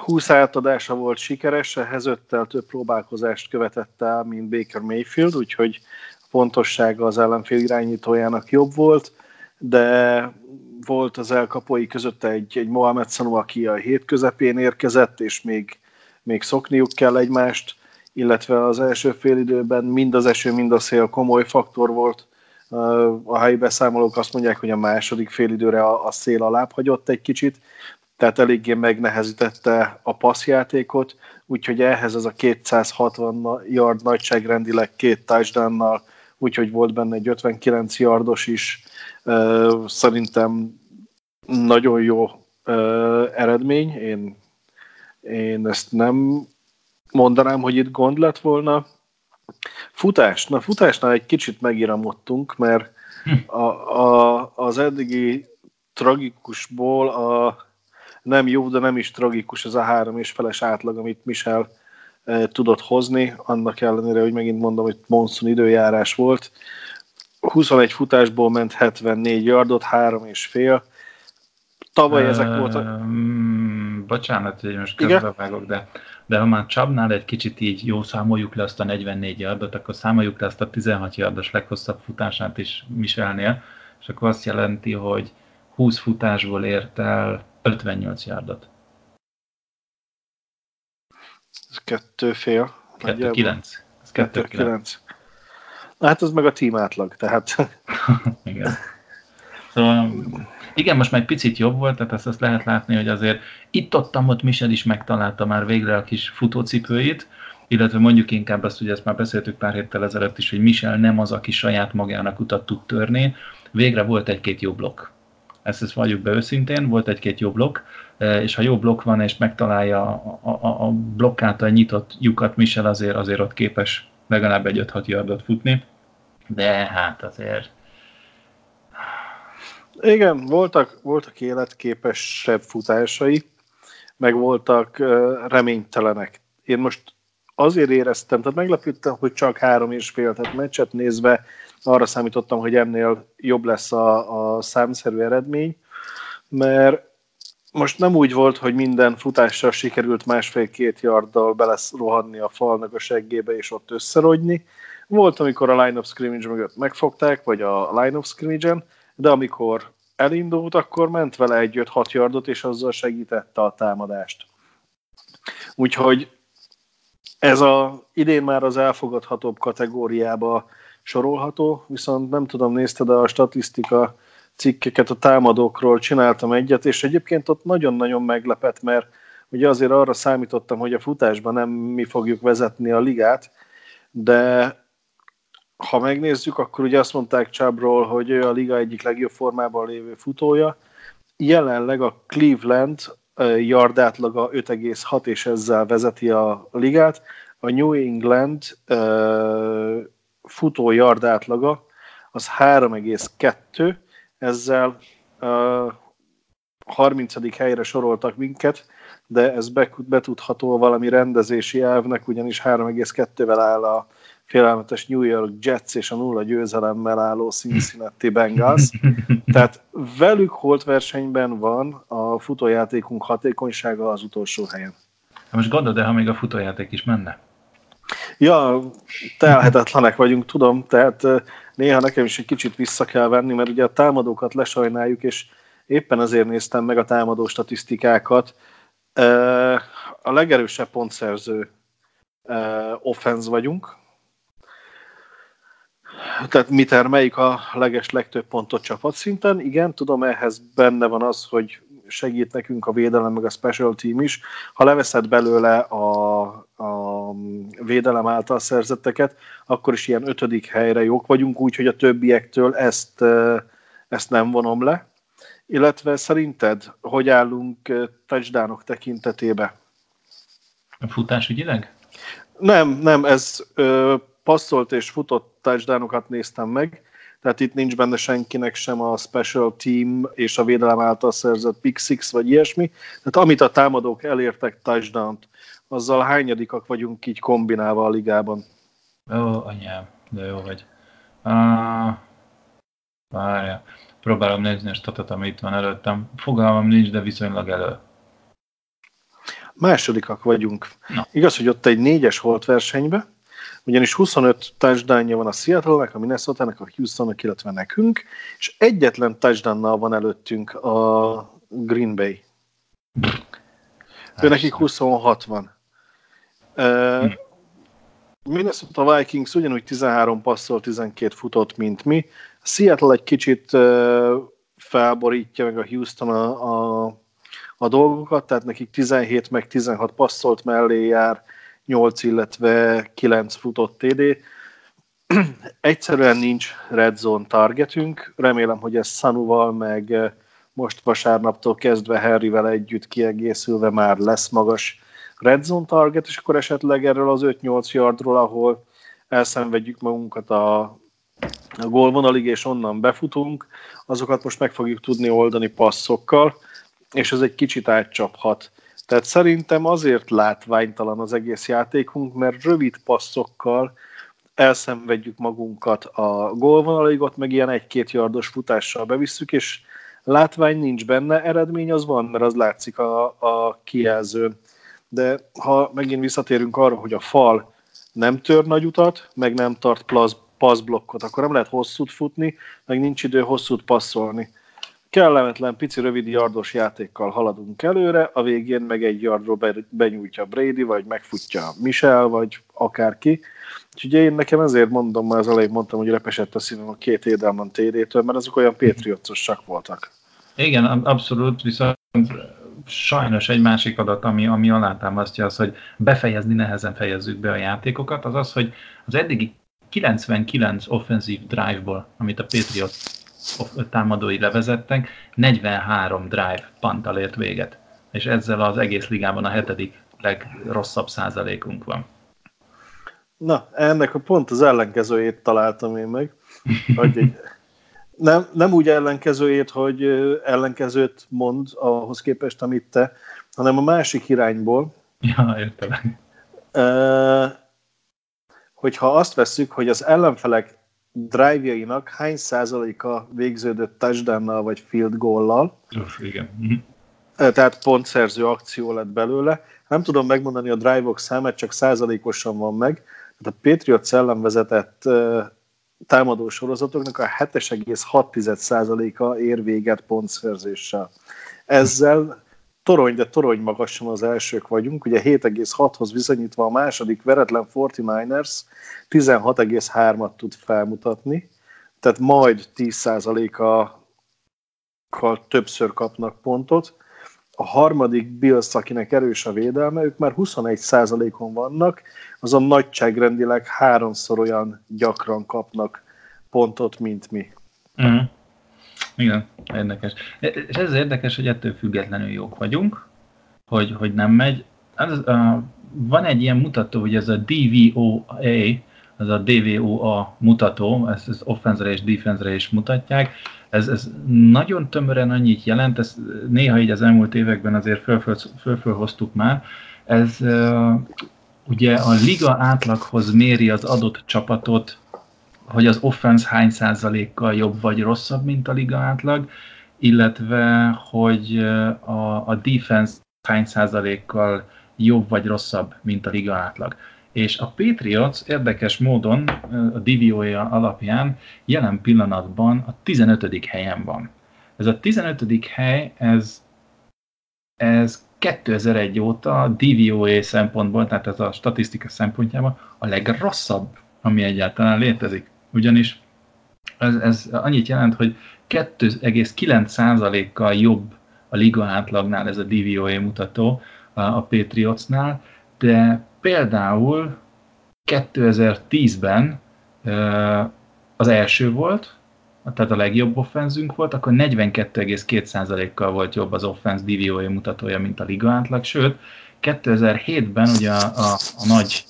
20 átadása volt sikeres, ehhez öttel több próbálkozást követett el, mint Baker Mayfield, úgyhogy a pontossága az ellenfél irányítójának jobb volt, de volt az elkapói között egy, egy Mohamed Sanu, aki a hét közepén érkezett, és még, még szokniuk kell egymást, illetve az első fél időben mind az eső, mind a szél komoly faktor volt. A helyi beszámolók azt mondják, hogy a második fél időre a, a szél alább hagyott egy kicsit, tehát eléggé megnehezítette a passzjátékot, úgyhogy ehhez az a 260 yard nagyságrendileg két touchdownnal, úgyhogy volt benne egy 59 yardos is, Szerintem nagyon jó eredmény. Én, én ezt nem mondanám, hogy itt gond lett volna. Futás. Na, futásnál egy kicsit megiramodtunk, mert a, a, az eddigi tragikusból a nem jó, de nem is tragikus ez a három és feles átlag, amit Michel e, tudott hozni, annak ellenére, hogy megint mondom, hogy monszun időjárás volt. 21 futásból ment 74 yardot, három és fél. Tavaly uh, ezek voltak... Bocsánat, hogy most közbevágok, de, de ha már Csabnál egy kicsit így jó számoljuk le azt a 44 yardot, akkor számoljuk le azt a 16 yardos leghosszabb futását is Michelnél, és akkor azt jelenti, hogy 20 futásból ért el 58 yardot. Ez kettő fél. Kettő kilenc. Ez kettő, kettő kilenc. Hát az meg a tím átlag, tehát... igen. Szóval, igen, most már egy picit jobb volt, tehát ezt, azt lehet látni, hogy azért itt-ott ott Michel is megtalálta már végre a kis futócipőit, illetve mondjuk inkább azt, hogy ezt már beszéltük pár héttel ezelőtt is, hogy Michel nem az, aki saját magának utat tud törni, végre volt egy-két jó blokk. Ezt, ezt valljuk be őszintén, volt egy-két jó blokk, e, és ha jó blokk van, és megtalálja a, a, a blokk által nyitott lyukat Michel, azért, azért ott képes legalább egy 5-6 yardot futni, de hát azért... Igen, voltak, voltak életképesebb futásai, meg voltak uh, reménytelenek. Én most azért éreztem, tehát meglepődtem, hogy csak három és fél, tehát meccset nézve arra számítottam, hogy ennél jobb lesz a, a számszerű eredmény, mert most nem úgy volt, hogy minden futással sikerült másfél-két yarddal bele rohanni a falnak a seggébe és ott összerogyni. Volt, amikor a line of scrimmage mögött megfogták, vagy a line of scrimmage-en, de amikor elindult, akkor ment vele egy 5-6 yardot, és azzal segítette a támadást. Úgyhogy ez a idén már az elfogadhatóbb kategóriába sorolható, viszont nem tudom, nézted a statisztika cikkeket a támadókról, csináltam egyet, és egyébként ott nagyon-nagyon meglepett, mert ugye azért arra számítottam, hogy a futásban nem mi fogjuk vezetni a ligát, de ha megnézzük, akkor ugye azt mondták Csabról, hogy ő a liga egyik legjobb formában lévő futója. Jelenleg a Cleveland yard átlaga 5,6, és ezzel vezeti a ligát. A New England uh, futó yard átlaga az 3,2, ezzel uh, 30. helyre soroltak minket, de ez betudható valami rendezési elvnek, ugyanis 3,2-vel áll a félelmetes New York Jets és a nulla győzelemmel álló Cincinnati Bengals. Tehát velük holt versenyben van a futójátékunk hatékonysága az utolsó helyen. Most gondolod, de ha még a futójáték is menne? Ja, telhetetlenek vagyunk, tudom, tehát néha nekem is egy kicsit vissza kell venni, mert ugye a támadókat lesajnáljuk, és éppen azért néztem meg a támadó statisztikákat. A legerősebb pontszerző offense vagyunk, tehát mi termeljük a leges legtöbb pontot csapatszinten. Igen, tudom, ehhez benne van az, hogy segít nekünk a védelem, meg a special team is. Ha leveszed belőle a, a védelem által szerzetteket, akkor is ilyen ötödik helyre jók vagyunk, úgyhogy a többiektől ezt, ezt nem vonom le. Illetve szerinted, hogy állunk touchdownok tekintetébe? A futás ügyileg? Nem, nem, ez ö, passzolt és futott touchdownokat néztem meg, tehát itt nincs benne senkinek sem a special team és a védelem által szerzett pick six vagy ilyesmi. Tehát amit a támadók elértek touchdown-t, azzal hányadikak vagyunk így kombinálva a ligában. Ó, anyám, de jó vagy. Várja. Próbálom nézni a statot, ami itt van előttem. Fogalmam nincs, de viszonylag elő. Másodikak vagyunk. Na. Igaz, hogy ott egy négyes volt versenybe, ugyanis 25 touchdown van a Seattle-nek, a Minnesota-nek, a Houston-nak, illetve nekünk, és egyetlen touchdown van előttünk a Green Bay. Ő nekik 26 van. Uh, Minnesota Vikings ugyanúgy 13 passzol, 12 futott, mint mi. A Seattle egy kicsit uh, felborítja meg a Houston a, a, a dolgokat, tehát nekik 17 meg 16 passzolt mellé jár, 8, illetve 9 futott TD. Egyszerűen nincs red zone targetünk, remélem, hogy ez Sanuval, meg eh, most vasárnaptól kezdve Harryvel együtt kiegészülve már lesz magas red zone target, és akkor esetleg erről az 5-8 yardról, ahol elszenvedjük magunkat a, a gólvonalig, és onnan befutunk, azokat most meg fogjuk tudni oldani passzokkal, és ez egy kicsit átcsaphat tehát szerintem azért látványtalan az egész játékunk, mert rövid passzokkal elszenvedjük magunkat a gólvonalig, ott meg ilyen egy-két yardos futással bevisszük, és látvány nincs benne, eredmény az van, mert az látszik a, a kijelzőn. De ha megint visszatérünk arra, hogy a fal nem tör nagy utat, meg nem tart passzblokkot, akkor nem lehet hosszút futni, meg nincs idő hosszút passzolni kellemetlen, pici, rövid yardos játékkal haladunk előre, a végén meg egy yardról benyújtja Brady, vagy megfutja Michel, vagy akárki. Úgyhogy én nekem ezért mondom, már az elején mondtam, hogy repesett a szívem a két Edelman TD-től, mert azok olyan patriotosak voltak. Igen, abszolút, viszont sajnos egy másik adat, ami, ami alátámasztja az, hogy befejezni nehezen fejezzük be a játékokat, az az, hogy az eddigi 99 offenzív drive-ból, amit a Patriot támadói levezettek, 43 drive panttal ért véget. És ezzel az egész ligában a hetedik legrosszabb százalékunk van. Na, ennek a pont az ellenkezőjét találtam én meg. Hogy egy, nem, nem úgy ellenkezőjét, hogy ellenkezőt mond ahhoz képest, amit te, hanem a másik irányból. Ja, értem. hogyha azt vesszük, hogy az ellenfelek drive-jainak hány százaléka végződött touchdown vagy field goal-lal. Igen. Mhm. Tehát pontszerző akció lett belőle. Nem tudom megmondani a drive-ok számát, csak százalékosan van meg. Tehát a Patriot szellem vezetett támadó sorozatoknak a 7,6%-a ér véget pontszerzéssel. Ezzel torony, de torony magasan az elsők vagyunk. Ugye 7,6-hoz bizonyítva a második veretlen 49ers 16,3-at tud felmutatni, tehát majd 10%-kal többször kapnak pontot. A harmadik Bills, akinek erős a védelme, ők már 21%-on vannak, azon nagyságrendileg háromszor olyan gyakran kapnak pontot, mint mi. Uh-huh. Igen, érdekes. És ez érdekes, hogy ettől függetlenül jók vagyunk, hogy, hogy nem megy. Az, uh, van egy ilyen mutató, hogy ez a DVOA, ez a DVOA mutató, ezt, ezt offense és defense is mutatják. Ez, ez nagyon tömören annyit jelent, ezt néha így az elmúlt években azért fölfölhoztuk már. Ez uh, ugye a liga átlaghoz méri az adott csapatot hogy az offense hány százalékkal jobb vagy rosszabb, mint a liga átlag, illetve hogy a, a defense hány százalékkal jobb vagy rosszabb, mint a liga átlag. És a Patriots érdekes módon a DVOA alapján jelen pillanatban a 15. helyen van. Ez a 15. hely, ez, ez 2001 óta DVOA szempontból, tehát ez a statisztika szempontjában a legrosszabb, ami egyáltalán létezik ugyanis ez, ez annyit jelent, hogy 2,9%-kal jobb a liga átlagnál ez a DVOA mutató a Patriotsnál, de például 2010-ben az első volt, tehát a legjobb offenzünk volt, akkor 42,2%-kal volt jobb az offense DVOA mutatója, mint a liga átlag, sőt, 2007-ben ugye a, a, a nagy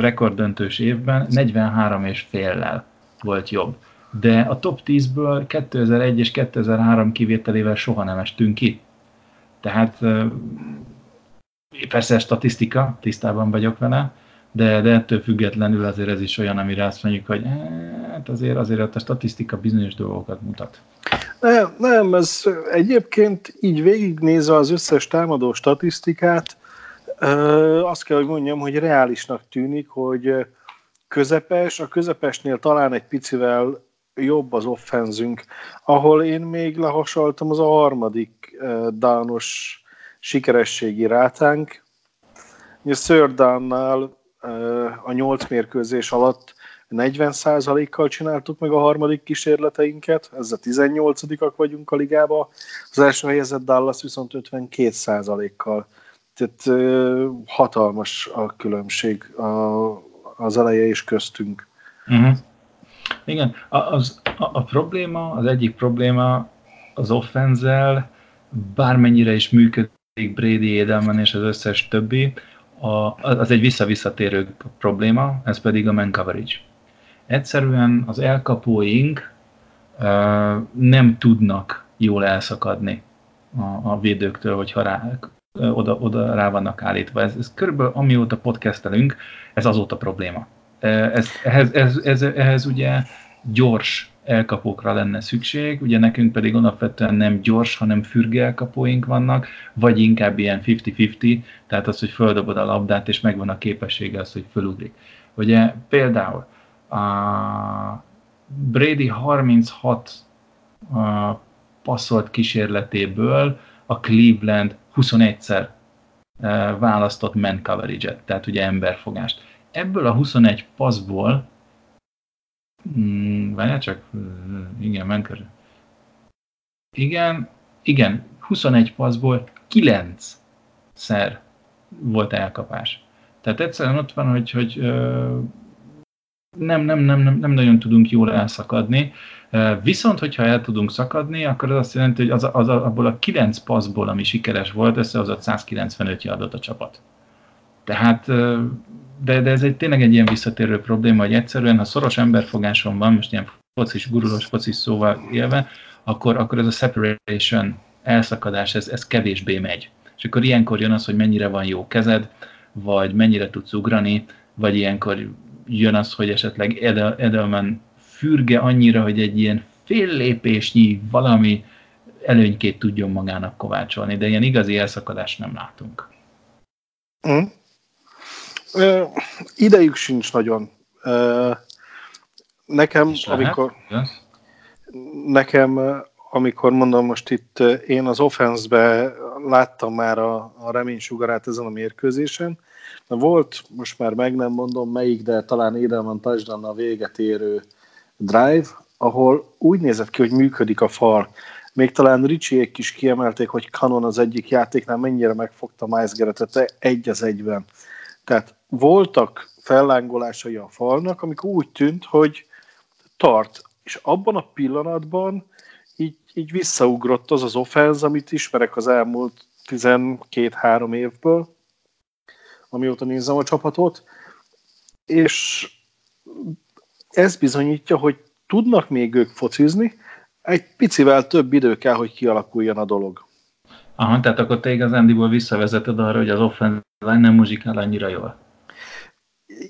rekorddöntős évben 43 és féllel volt jobb. De a top 10-ből 2001 és 2003 kivételével soha nem estünk ki. Tehát persze statisztika, tisztában vagyok vele, de, de ettől függetlenül azért ez is olyan, amire azt mondjuk, hogy hát azért, azért a statisztika bizonyos dolgokat mutat. Nem, nem, ez egyébként így végignézve az összes támadó statisztikát, azt kell, hogy mondjam, hogy reálisnak tűnik, hogy közepes, a közepesnél talán egy picivel jobb az offenzünk, ahol én még lehasaltam az a harmadik dános sikerességi rátánk. A Szördánnál a nyolc mérkőzés alatt 40%-kal csináltuk meg a harmadik kísérleteinket, ezzel 18-ak vagyunk a ligába, az első helyezett Dallas viszont 52%-kal. Tehát hatalmas a különbség a, az eleje és köztünk. Uh-huh. Igen, a, az, a, a probléma, az egyik probléma az offenzel, bármennyire is működik Brady Edelman és az összes többi, a, az egy visszavisszatérő probléma, ez pedig a man coverage. Egyszerűen az elkapóink uh, nem tudnak jól elszakadni a, a védőktől, hogyha rá, oda, oda rá vannak állítva. Ez, ez körülbelül amióta podcastelünk, ez azóta probléma. Ez, ehhez, ez, ez, ehhez ugye gyors elkapókra lenne szükség, ugye nekünk pedig alapvetően nem gyors, hanem fürge elkapóink vannak, vagy inkább ilyen 50-50, tehát az, hogy földobod a labdát, és megvan a képessége az, hogy fölugrik. Ugye például a Brady 36 a passzolt kísérletéből a Cleveland 21-szer eh, választott man coverage-et, tehát ugye emberfogást. Ebből a 21 passzból, hmm, várjál csak, igen, man. Igen, igen, 21 passzból 9-szer volt elkapás. Tehát egyszerűen ott van, hogy, hogy nem, nem, nem, nem, nem nagyon tudunk jól elszakadni, Viszont, hogyha el tudunk szakadni, akkor az azt jelenti, hogy az, az, abból a 9 passzból, ami sikeres volt, összehozott 195 yardot a csapat. Tehát, de, de ez egy, tényleg egy ilyen visszatérő probléma, hogy egyszerűen, ha szoros emberfogáson van, most ilyen focis, gurulós focis szóval élve, akkor, akkor ez a separation, elszakadás, ez, ez kevésbé megy. És akkor ilyenkor jön az, hogy mennyire van jó kezed, vagy mennyire tudsz ugrani, vagy ilyenkor jön az, hogy esetleg Edelman fürge annyira, hogy egy ilyen fél lépésnyi valami előnykét tudjon magának kovácsolni, de ilyen igazi elszakadást nem látunk. Mm. Ö, idejük sincs nagyon. Ö, nekem, amikor... Nekem amikor mondom most itt, én az offense-be láttam már a, a reménysugarát ezen a mérkőzésen. Volt, most már meg nem mondom melyik, de talán Edelman touchdown a véget érő drive, ahol úgy nézett ki, hogy működik a fal. Még talán Ricsiék is kiemelték, hogy Canon az egyik játéknál mennyire megfogta Miles Garrettet egy az egyben. Tehát voltak fellángolásai a falnak, amikor úgy tűnt, hogy tart. És abban a pillanatban így, így visszaugrott az az offense, amit ismerek az elmúlt 12-3 évből, amióta nézem a csapatot, és ez bizonyítja, hogy tudnak még ők focizni, egy picivel több idő kell, hogy kialakuljon a dolog. Aha, tehát akkor te igazándiból visszavezeted arra, hogy az offense nem muzsikál annyira jól.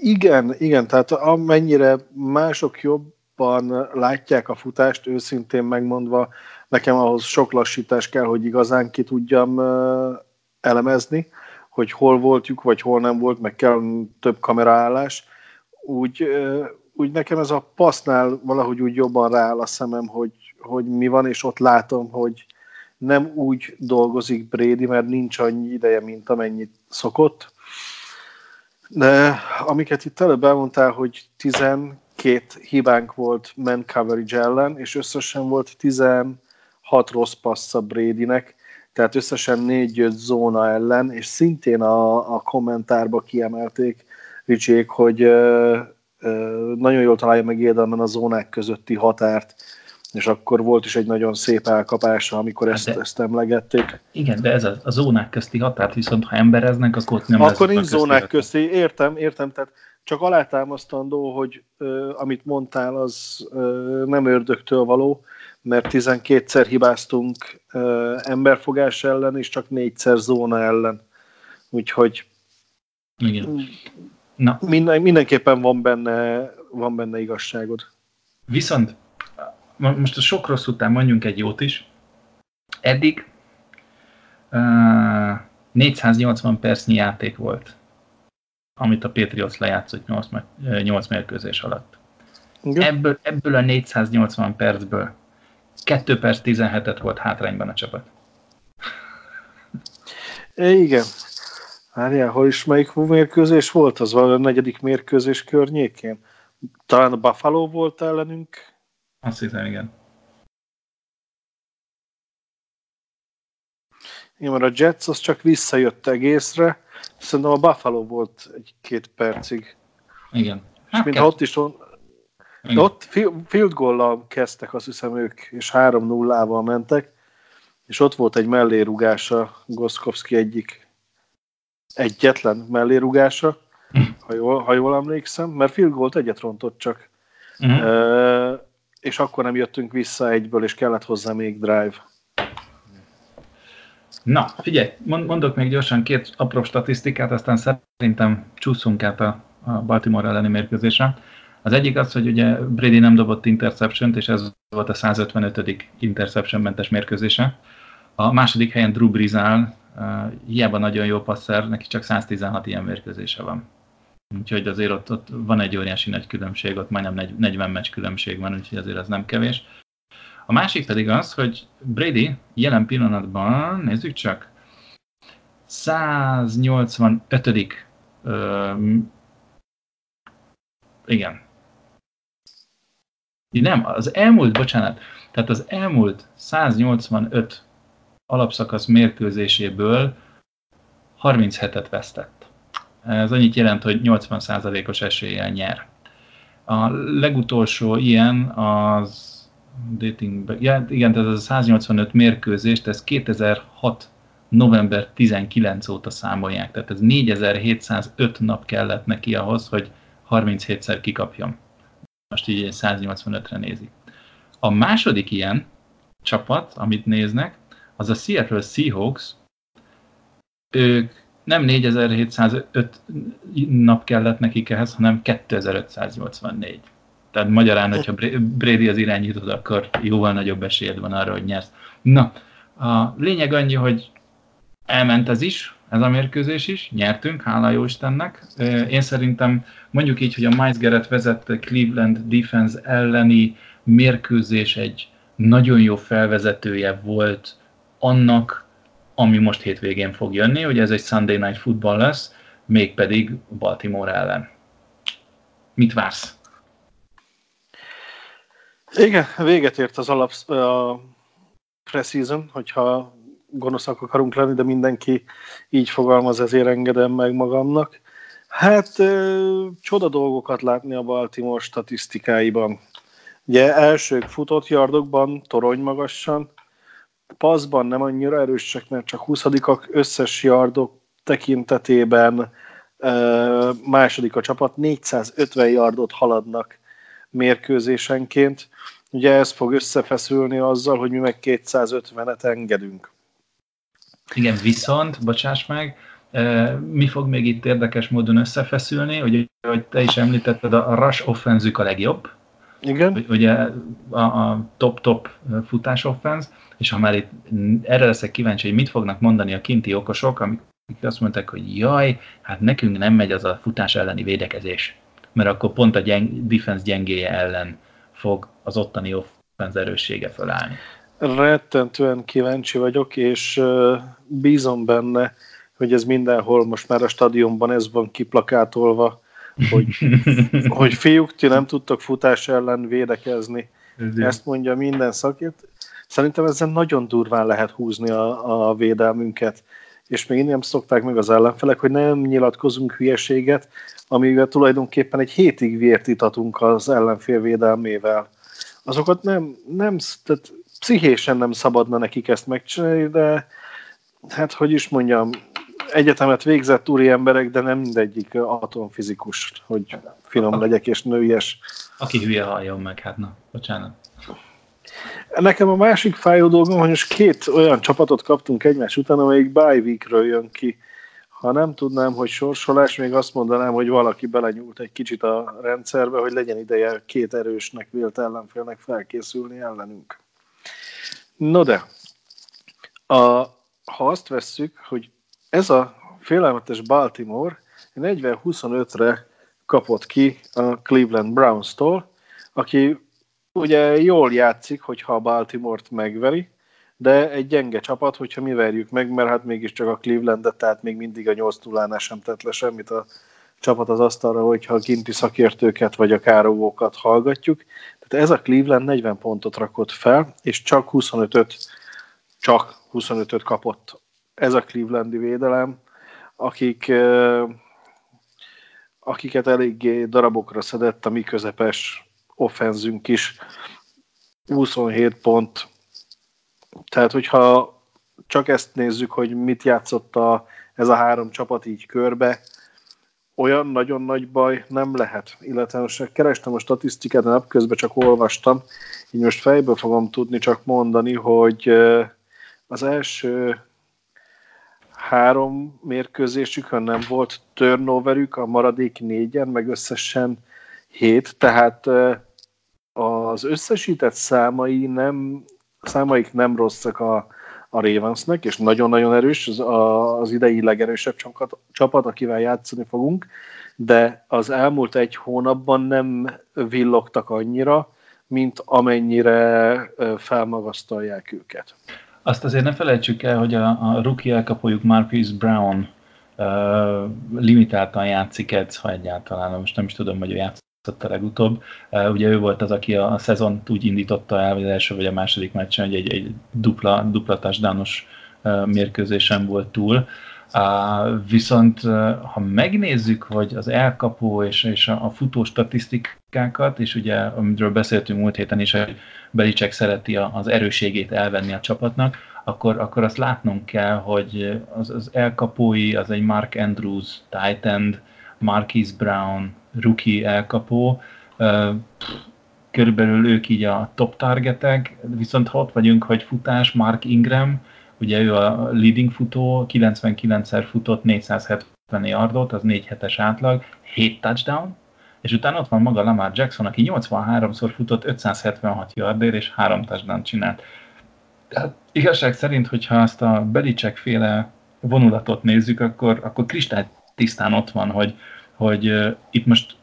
Igen, igen, tehát amennyire mások jobban látják a futást, őszintén megmondva, nekem ahhoz sok lassítás kell, hogy igazán ki tudjam elemezni, hogy hol volt vagy hol nem volt, meg kell több kameraállás. Úgy, úgy nekem ez a passznál valahogy úgy jobban rááll a szemem, hogy, hogy mi van, és ott látom, hogy nem úgy dolgozik Brady, mert nincs annyi ideje, mint amennyit szokott. De amiket itt előbb elmondtál, hogy 12 hibánk volt man coverage ellen, és összesen volt 16 rossz passz a Bradynek, tehát összesen négy jött zóna ellen, és szintén a, a kommentárba kiemelték Ricsék, hogy ö, ö, nagyon jól találja meg Edelman a zónák közötti határt, és akkor volt is egy nagyon szép elkapása, amikor ezt, de, ezt emlegették. Igen, de ez a, a zónák közti határt, viszont ha embereznek, akkor ott nem Akkor nincs zónák közti, értem, értem, tehát csak alátámasztandó, hogy ö, amit mondtál, az ö, nem ördögtől való, mert 12-szer hibáztunk emberfogás ellen, és csak négyszer zóna ellen. Úgyhogy Igen. Na. Minden, mindenképpen van benne, van benne igazságod. Viszont most a sok rossz után mondjunk egy jót is. Eddig uh, 480 percnyi játék volt, amit a Patriots lejátszott 8, 8 mérkőzés alatt. Ebből, ebből a 480 percből 2 perc 17-et volt hátrányban a csapat. Igen. Várjál, hol is melyik mérkőzés volt? Az valami a negyedik mérkőzés környékén? Talán a Buffalo volt ellenünk azt hiszem, igen. Igen, mert a Jets az csak visszajött egészre, szerintem a Buffalo volt egy-két percig. Igen. Hát és mintha ott is on... De ott field goal kezdtek, azt hiszem ők, és 3-0-val mentek, és ott volt egy mellérugása, Goszkowski egyik egyetlen mellérugása, ha jól, ha jól emlékszem, mert field goal egyet rontott csak. Uh-huh és akkor nem jöttünk vissza egyből, és kellett hozzá még drive. Na, figyelj, mondok még gyorsan két apró statisztikát, aztán szerintem csúszunk át a, a Baltimore elleni mérkőzésre. Az egyik az, hogy ugye Brady nem dobott interception és ez volt a 155. interception-mentes mérkőzése. A második helyen Drew Brees áll, uh, hiába nagyon jó passzer, neki csak 116 ilyen mérkőzése van. Úgyhogy azért ott, ott van egy óriási nagy különbség, ott majdnem 40 meccs különbség van, úgyhogy azért ez nem kevés. A másik pedig az, hogy Brady jelen pillanatban, nézzük csak, 185. Ö, igen. Nem, az elmúlt, bocsánat, tehát az elmúlt 185 alapszakasz mérkőzéséből 37-et vesztett. Ez annyit jelent, hogy 80%-os eséllyel nyer. A legutolsó ilyen az dating, ja, igen, ez a 185 mérkőzést, ez 2006 november 19 óta számolják, tehát ez 4705 nap kellett neki ahhoz, hogy 37-szer kikapjam. Most így 185-re nézi. A második ilyen csapat, amit néznek, az a Seattle Seahawks. Ők nem 4705 nap kellett nekik ehhez, hanem 2584. Tehát magyarán, hogyha Brady az irányítod, akkor jóval nagyobb esélyed van arra, hogy nyersz. Na, a lényeg annyi, hogy elment ez is, ez a mérkőzés is, nyertünk, hála jó Istennek. Én szerintem mondjuk így, hogy a Miles Garrett vezette Cleveland defense elleni mérkőzés egy nagyon jó felvezetője volt annak, ami most hétvégén fog jönni, ugye ez egy Sunday Night Football lesz, mégpedig Baltimore ellen. Mit vársz? Igen, véget ért az alap a preseason, hogyha gonoszak akarunk lenni, de mindenki így fogalmaz, ezért engedem meg magamnak. Hát csoda dolgokat látni a Baltimore statisztikáiban. Ugye elsők futott yardokban, torony magasan, passzban nem annyira erősek, mert csak 20 összes yardok tekintetében második a csapat, 450 yardot haladnak mérkőzésenként. Ugye ez fog összefeszülni azzal, hogy mi meg 250-et engedünk. Igen, viszont, bocsáss meg, mi fog még itt érdekes módon összefeszülni? Ugye, hogy te is említetted, a rush offenzük a legjobb. Igen. Ugye a top-top futás offenz, és ha már itt erre leszek kíváncsi, hogy mit fognak mondani a kinti okosok, amik azt mondták, hogy jaj, hát nekünk nem megy az a futás elleni védekezés, mert akkor pont a gyeng, defense gyengéje ellen fog az ottani offense erőssége fölállni. Rettentően kíváncsi vagyok, és bízom benne, hogy ez mindenhol most már a stadionban ez van kiplakátolva, hogy, hogy fiúk, ti nem tudtok futás ellen védekezni. Ezt mondja minden szakért. Szerintem ezzel nagyon durván lehet húzni a, a védelmünket. És még nem szokták meg az ellenfelek, hogy nem nyilatkozunk hülyeséget, amivel tulajdonképpen egy hétig vért itatunk az ellenfél védelmével. Azokat nem, nem tehát pszichésen nem szabadna nekik ezt megcsinálni, de hát hogy is mondjam, egyetemet végzett úri emberek, de nem mindegyik atomfizikus, hogy finom legyek és nőies. Aki hülye halljon meg, hát na, bocsánat. Nekem a másik fájó dolgom, hogy most két olyan csapatot kaptunk egymás után, amelyik bye weekről jön ki. Ha nem tudnám, hogy sorsolás, még azt mondanám, hogy valaki belenyúlt egy kicsit a rendszerbe, hogy legyen ideje két erősnek vélt ellenfélnek felkészülni ellenünk. No de, a, ha azt vesszük, hogy ez a félelmetes Baltimore 40-25-re kapott ki a Cleveland Browns-tól, aki ugye jól játszik, hogyha a Baltimore-t megveri, de egy gyenge csapat, hogyha mi verjük meg, mert hát mégiscsak a Clevelandet, tehát még mindig a 8 0 sem tett le semmit a csapat az asztalra, hogyha a kinti szakértőket vagy a károgókat hallgatjuk. Tehát ez a Cleveland 40 pontot rakott fel, és csak 25-öt, csak 25-öt kapott ez a Clevelandi védelem, akik, akiket eléggé darabokra szedett a mi közepes offenzünk is. 27 pont. Tehát, hogyha csak ezt nézzük, hogy mit játszott a, ez a három csapat így körbe, olyan nagyon nagy baj nem lehet. Illetve most kerestem a statisztikát, a napközben csak olvastam, így most fejből fogom tudni csak mondani, hogy az első három mérkőzésükön nem volt turnoverük, a maradék négyen, meg összesen hét, tehát az összesített számai nem, számaik nem rosszak a, a Ravensnek, és nagyon-nagyon erős, az, az idei legerősebb csapat, akivel játszani fogunk, de az elmúlt egy hónapban nem villogtak annyira, mint amennyire felmagasztalják őket. Azt azért ne felejtsük el, hogy a, a rookie elkapójuk Marcus Brown uh, limitáltan játszik edz, ha egyáltalán, most nem is tudom, hogy ő játszott a legutóbb. Ugye ő volt az, aki a, a szezont úgy indította el, vagy az első vagy a második meccsen, hogy egy, egy dupla, dupla touchdownos mérkőzésen volt túl. Viszont ha megnézzük, hogy az elkapó és, és a, futó statisztikákat, és ugye, amiről beszéltünk múlt héten is, hogy Belicek szereti az erőségét elvenni a csapatnak, akkor, akkor azt látnunk kell, hogy az, az elkapói, az egy Mark Andrews, tight Marquis Brown, rookie elkapó, körülbelül ők így a top targetek, viszont ott vagyunk, hogy futás, Mark Ingram, Ugye ő a leading futó, 99-szer futott 470 yardot, az 4 hetes átlag, 7 touchdown, és utána ott van maga Lamar Jackson, aki 83-szor futott 576 yardért, és 3 touchdown csinált. Tehát igazság szerint, hogyha azt a Belicek féle vonulatot nézzük, akkor, akkor kristály tisztán ott van, hogy, hogy uh, itt most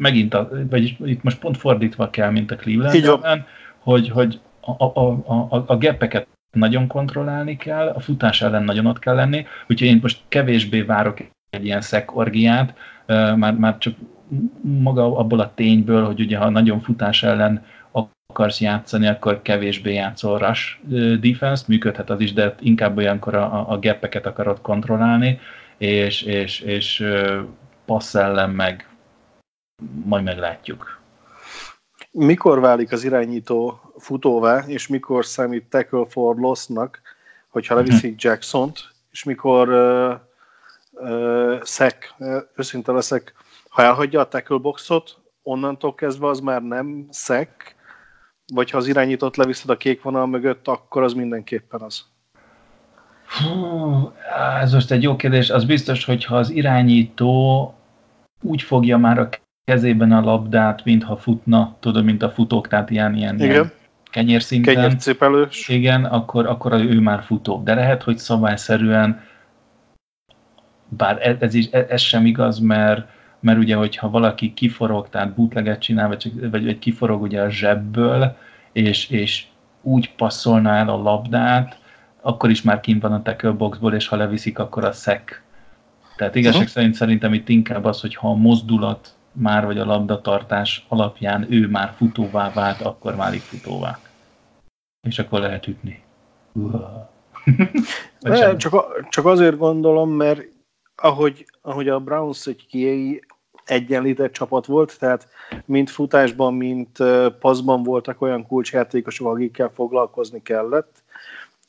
megint, a, vagy itt most pont fordítva kell, mint a Cleveland, hogy, hogy a, a, a, a, a geppeket nagyon kontrollálni kell, a futás ellen nagyon ott kell lenni, úgyhogy én most kevésbé várok egy ilyen orgiát, már, már csak maga abból a tényből, hogy ugye ha nagyon futás ellen akarsz játszani, akkor kevésbé játszol rush defense működhet az is, de inkább olyankor a, a geppeket akarod kontrollálni, és, és, és passz ellen meg majd meglátjuk. Mikor válik az irányító futóvá, és mikor számít tackle for loss-nak, hogyha leviszik mhm. Jackson-t, és mikor uh, uh, szek, őszinte leszek, ha elhagyja a tackle boxot, onnantól kezdve az már nem szek, vagy ha az irányítót leviszed a kék vonal mögött, akkor az mindenképpen az. Hú, ez most egy jó kérdés. Az biztos, hogy ha az irányító úgy fogja már a kezében a labdát, mintha futna, tudod, mint a futók, tehát ilyen, ilyen, Igen. ilyen kenyérszinten. Kenyércipelős. Igen, akkor, akkor ő már futó. De lehet, hogy szabályszerűen, bár ez, is, ez sem igaz, mert, mert ugye, hogyha valaki kiforog, tehát bootleget csinál, vagy, vagy, vagy kiforog ugye a zsebből, és, és úgy passzolna el a labdát, akkor is már kint van a tackle boxból, és ha leviszik, akkor a szek. Tehát igazság uh-huh. szerint szerintem itt inkább az, hogy ha a mozdulat már, vagy a labdatartás alapján ő már futóvá vált, akkor válik futóvá. És akkor lehet ütni. De, csak, csak azért gondolom, mert ahogy, ahogy a Browns egy kiei egyenlített csapat volt, tehát mint futásban, mint paszban voltak olyan kulcsjátékosok, akikkel foglalkozni kellett.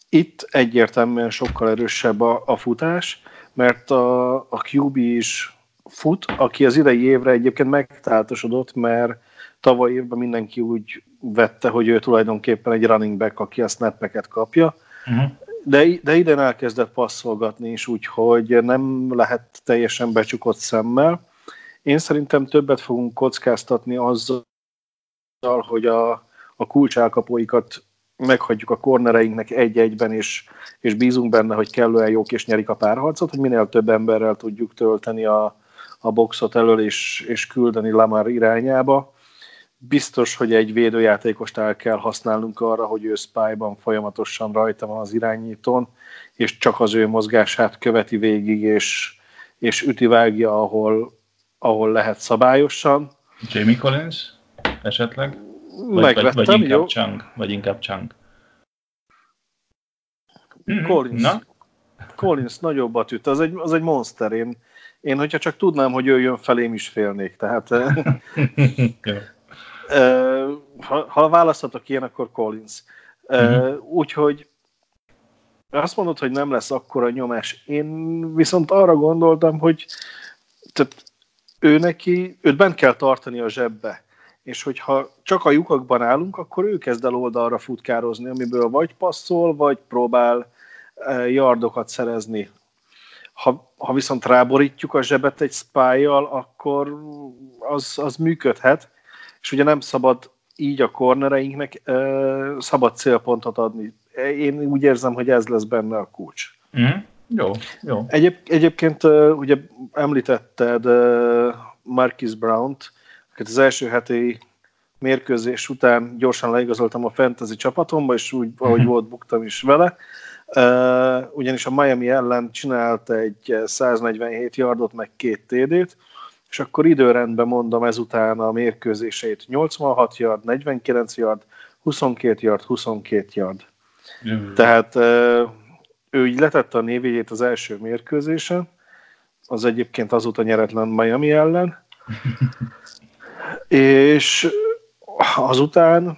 Itt egyértelműen sokkal erősebb a, a futás, mert a, a QB is fut, aki az idei évre egyébként megtáltosodott, mert tavaly évben mindenki úgy vette, hogy ő tulajdonképpen egy running back, aki a snappeket kapja, uh-huh. de, de idén elkezdett passzolgatni is, úgyhogy nem lehet teljesen becsukott szemmel. Én szerintem többet fogunk kockáztatni azzal, hogy a, a kulcselkapóikat meghagyjuk a kornereinknek egy-egyben, és, és bízunk benne, hogy kellően jók és nyerik a párharcot, hogy minél több emberrel tudjuk tölteni a, a boxot elől és, és küldeni Lamar irányába. Biztos, hogy egy védőjátékost el kell használnunk arra, hogy ő spyban folyamatosan rajta van az irányítón, és csak az ő mozgását követi végig, és, és üti vágja, ahol, ahol lehet szabályosan. Jamie Collins esetleg? Vagy, Megvettem, vagy, vagy inkább jó. Chang, vagy inkább Chang. Collins. Na? Collins nagyobbat üt, az egy, az egy monster. Én, én, hogyha csak tudnám, hogy ő jön felém is félnék. Tehát, ha, ha választhatok ilyen, akkor Collins. Uh-huh. Úgyhogy azt mondod, hogy nem lesz akkora nyomás. Én viszont arra gondoltam, hogy tehát ő neki, őt bent kell tartani a zsebbe. És hogyha csak a lyukakban állunk, akkor ő kezd el oldalra futkározni, amiből vagy passzol, vagy próbál yardokat szerezni ha, ha viszont ráborítjuk a zsebet egy spájjal, akkor az, az működhet, és ugye nem szabad így a kornereinknek uh, szabad célpontot adni. Én úgy érzem, hogy ez lesz benne a kulcs. Mm. Jó, jó. Egyéb, egyébként ugye említetted Marquis Brown-t, az első heti mérkőzés után gyorsan leigazoltam a fantasy csapatomba, és úgy, ahogy mm-hmm. volt, buktam is vele. Uh, ugyanis a Miami ellen csinált egy 147 yardot, meg két TD-t, és akkor időrendben mondom ezután a mérkőzését 86 yard, 49 yard, 22 yard, 22 yard. Mm. Tehát uh, ő így letette a névjegyét az első mérkőzésen, az egyébként azóta nyeretlen Miami ellen, és azután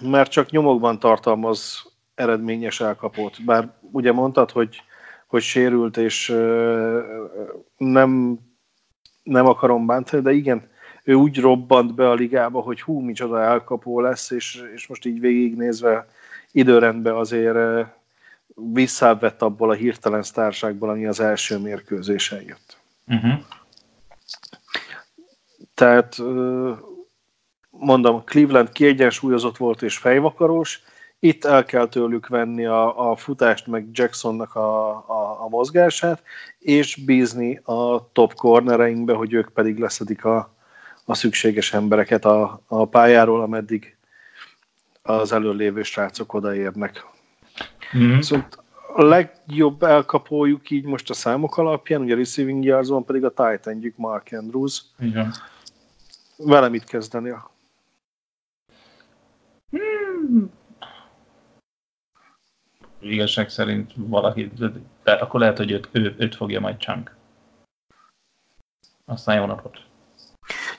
mert csak nyomokban tartalmaz eredményes elkapott. Bár ugye mondtad, hogy, hogy sérült, és nem, nem akarom bántani, de igen, ő úgy robbant be a ligába, hogy hú, micsoda elkapó lesz, és, és most így végignézve időrendben azért visszavett abból a hirtelen sztárságból, ami az első mérkőzésen jött. Uh-huh. Tehát mondom, Cleveland kiegyensúlyozott volt és fejvakaros, itt el kell tőlük venni a, a futást, meg Jacksonnak a, a, a mozgását, és bízni a top cornereinkbe, hogy ők pedig leszedik a, a szükséges embereket a, a pályáról, ameddig, az előlévő srácok odaérnek. Mm-hmm. Szóval a legjobb elkapójuk így most a számok alapján, ugye a receiving yards van pedig a titan Mark Andrews. Igen. Vele mit kezdeni? Hmm. Igazság szerint valaki, de akkor lehet, hogy őt, őt, őt fogja majd Chunk. Aztán jó napot!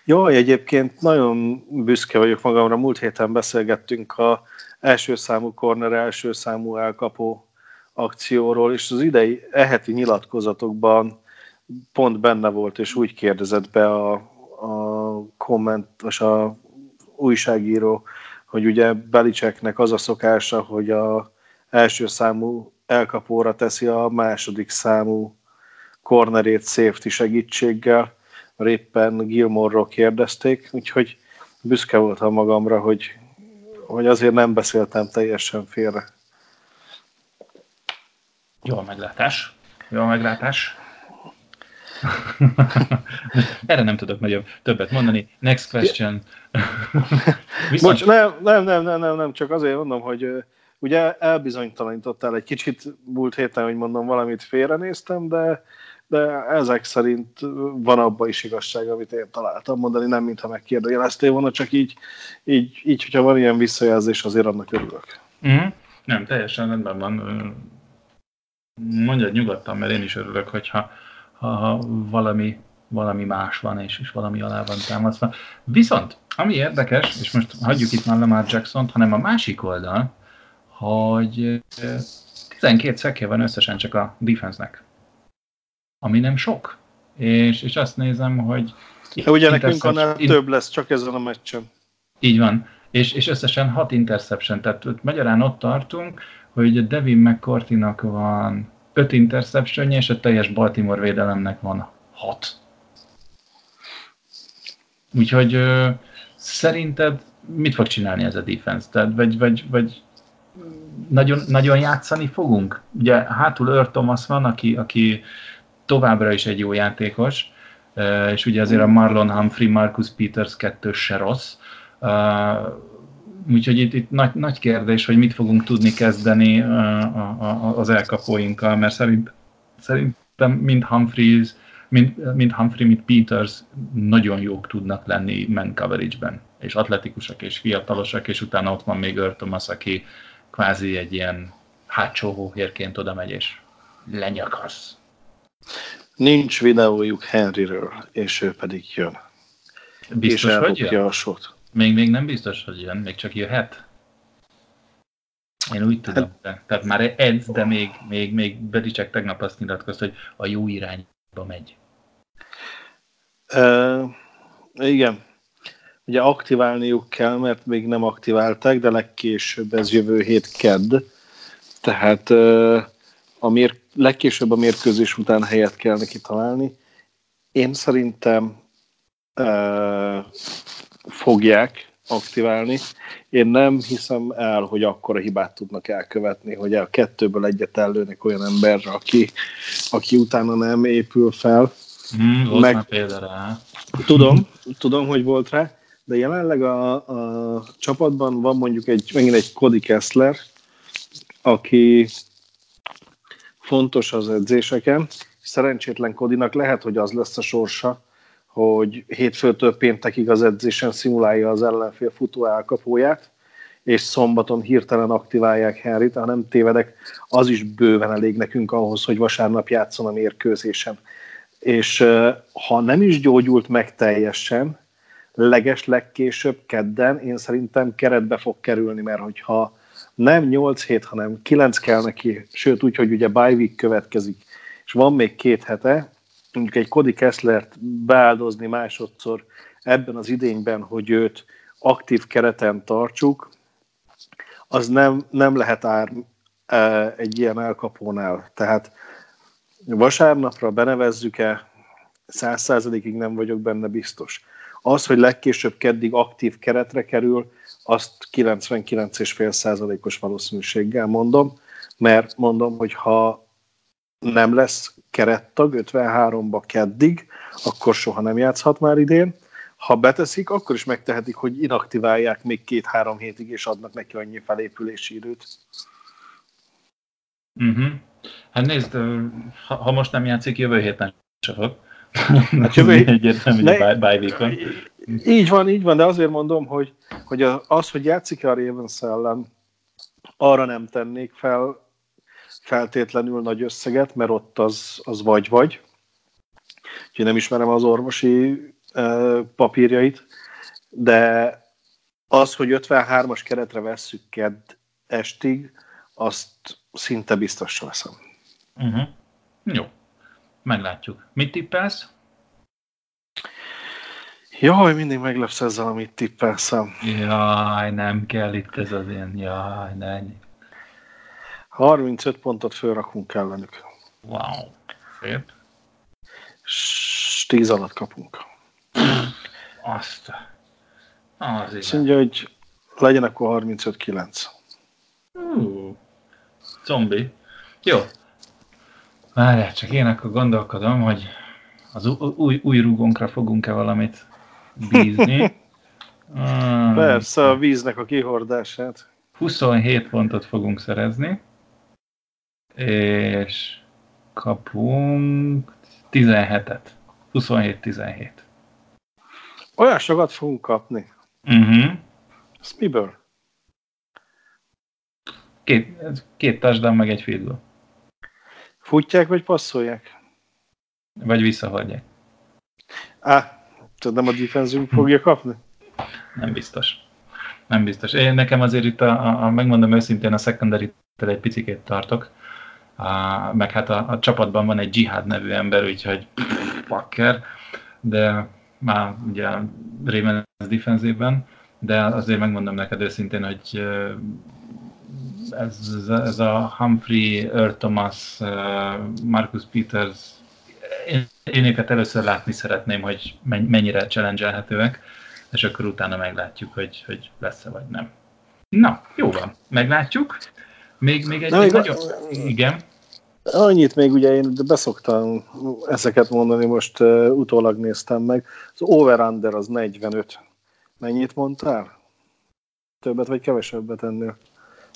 Jó, egyébként nagyon büszke vagyok magamra. Múlt héten beszélgettünk a első számú corner, első számú elkapó akcióról, és az idei eheti nyilatkozatokban pont benne volt, és úgy kérdezett be a, a komment, és a újságíró, hogy ugye Belicseknek az a szokása, hogy a első számú elkapóra teszi a második számú cornerét safety segítséggel, mert Gilmore-ról kérdezték, úgyhogy büszke voltam magamra, hogy, hogy azért nem beszéltem teljesen félre. Jó a meglátás. Jó a meglátás. Erre nem tudok nagyobb többet mondani. Next question. Viszont... Bocs, nem, nem, nem, nem, nem, nem, csak azért mondom, hogy ugye elbizonytalanítottál egy kicsit múlt héten, hogy mondom, valamit félrenéztem, de de ezek szerint van abba is igazság, amit én találtam mondani, nem mintha megkérdőjeleztél volna, csak így, így, így, hogyha van ilyen visszajelzés, azért annak örülök. Mm-hmm. Nem, teljesen rendben van. Mondjad nyugodtan, mert én is örülök, hogyha ha valami, valami más van, és, és valami alá van támasztva. Viszont, ami érdekes, és most hagyjuk itt már Lamar jackson hanem a másik oldal, hogy 12 szekje van összesen csak a defense-nek ami nem sok. És, és azt nézem, hogy... De ugye nekünk annál több lesz csak ezen a meccsen. Így van. És, és összesen hat interception, tehát magyarán ott tartunk, hogy Devin mccorty van öt interception és a teljes Baltimore védelemnek van hat. Úgyhogy ö, szerinted mit fog csinálni ez a defense? Tehát, vagy, vagy, vagy nagyon, nagyon játszani fogunk? Ugye hátul Earl Thomas van, aki, aki továbbra is egy jó játékos, és ugye azért a Marlon Humphrey, Marcus Peters kettős se rossz. Úgyhogy itt, itt nagy, nagy kérdés, hogy mit fogunk tudni kezdeni az elkapóinkkal, mert szerint, szerintem mind Humphreys, mind, mind Humphrey, mind Peters nagyon jók tudnak lenni man coverage-ben, és atletikusak, és fiatalosak, és utána ott van még Earl Thomas, aki kvázi egy ilyen hátsó hóhérként oda megy, és lenyakasz. Nincs videójuk Henryről, és ő pedig jön. Biztos, és hogy jön? a sót. Még, még nem biztos, hogy jön, még csak jöhet. Én úgy tudom. Hát, tehát már edz, de még, még, még Belicek tegnap azt nyilatkozta, hogy a jó irányba megy. Uh, igen. Ugye aktiválniuk kell, mert még nem aktiválták, de legkésőbb ez jövő hét kedd. Tehát uh, a mér, legkésőbb a mérkőzés után helyet kell neki találni. Én szerintem uh, fogják aktiválni. Én nem hiszem el, hogy akkora hibát tudnak elkövetni, hogy a kettőből egyet ellőnek olyan emberre, aki, aki utána nem épül fel. Mm, volt Meg, példára. Tudom, tudom, hogy volt rá, de jelenleg a, a csapatban van mondjuk egy, megint egy Cody Kessler, aki fontos az edzéseken. Szerencsétlen Kodinak lehet, hogy az lesz a sorsa, hogy hétfőtől péntekig az edzésen szimulálja az ellenfél futó elkapóját, és szombaton hirtelen aktiválják Henryt, ha nem tévedek, az is bőven elég nekünk ahhoz, hogy vasárnap játszon a mérkőzésen. És ha nem is gyógyult meg teljesen, leges legkésőbb kedden én szerintem keretbe fog kerülni, mert hogyha nem 8 hét, hanem 9 kell neki, sőt úgy, hogy ugye bye week következik, és van még két hete, mondjuk egy Cody Kesslert beáldozni másodszor ebben az idényben, hogy őt aktív kereten tartsuk, az nem, nem lehet ár e, egy ilyen elkapónál. Tehát vasárnapra benevezzük-e, száz százalékig nem vagyok benne biztos. Az, hogy legkésőbb keddig aktív keretre kerül, azt 99,5%-os valószínűséggel mondom, mert mondom, hogy ha nem lesz kerettag 53-ba keddig, akkor soha nem játszhat már idén. Ha beteszik, akkor is megtehetik, hogy inaktiválják még két-három hétig, és adnak neki annyi felépülési időt. Uh-huh. Hát nézd, ha, ha most nem játszik, jövő héten se fog. Hát jövő Egyértelmű, hogy bye Így van, így van, de azért mondom, hogy, hogy az, hogy játszik a Ravens ellen, arra nem tennék fel feltétlenül nagy összeget, mert ott az, az vagy-vagy. Úgyhogy nem ismerem az orvosi uh, papírjait, de az, hogy 53-as keretre vesszük kedd estig, azt szinte biztosra veszem. Uh-huh. Jó, meglátjuk. Mit tippelsz? Jaj, mindig meglepsz ezzel, amit tippelszem. Jaj, nem kell itt ez az ilyen, jaj, ne. 35 pontot fölrakunk ellenük. Wow, szép. S 10 alatt kapunk. Azt. Az Azt mondja, hogy legyen akkor 35-9. Uh, zombi. Jó. Várjál, csak én akkor gondolkodom, hogy az új, új rúgónkra fogunk-e valamit bízni. Persze, a víznek a kihordását. 27 pontot fogunk szerezni, és kapunk 17-et. 27-17. Olyan sokat fogunk kapni. Uh-huh. Ez miből? Két, két touchdown, meg egy field goal. Futják, vagy passzolják? Vagy visszahordják. Á, nem a defenzünk fogja kapni? Nem biztos. Nem biztos. Én nekem azért itt, a, a, a megmondom őszintén, a secondary egy picikét tartok. A, meg hát a, a, csapatban van egy Jihad nevű ember, úgyhogy pakker, de már ugye Ravens defenzében, de azért megmondom neked őszintén, hogy ez, ez a Humphrey, Earl Thomas, Marcus Peters, én, én őket először látni szeretném, hogy mennyire challenge és akkor utána meglátjuk, hogy, hogy lesz-e vagy nem. Na, jó van, meglátjuk. Még, még egy, Na, egy nagyon... Igen. Annyit még ugye én beszoktam ezeket mondani, most uh, utólag néztem meg. Az over-under az 45. Mennyit mondtál? Többet vagy kevesebbet ennél?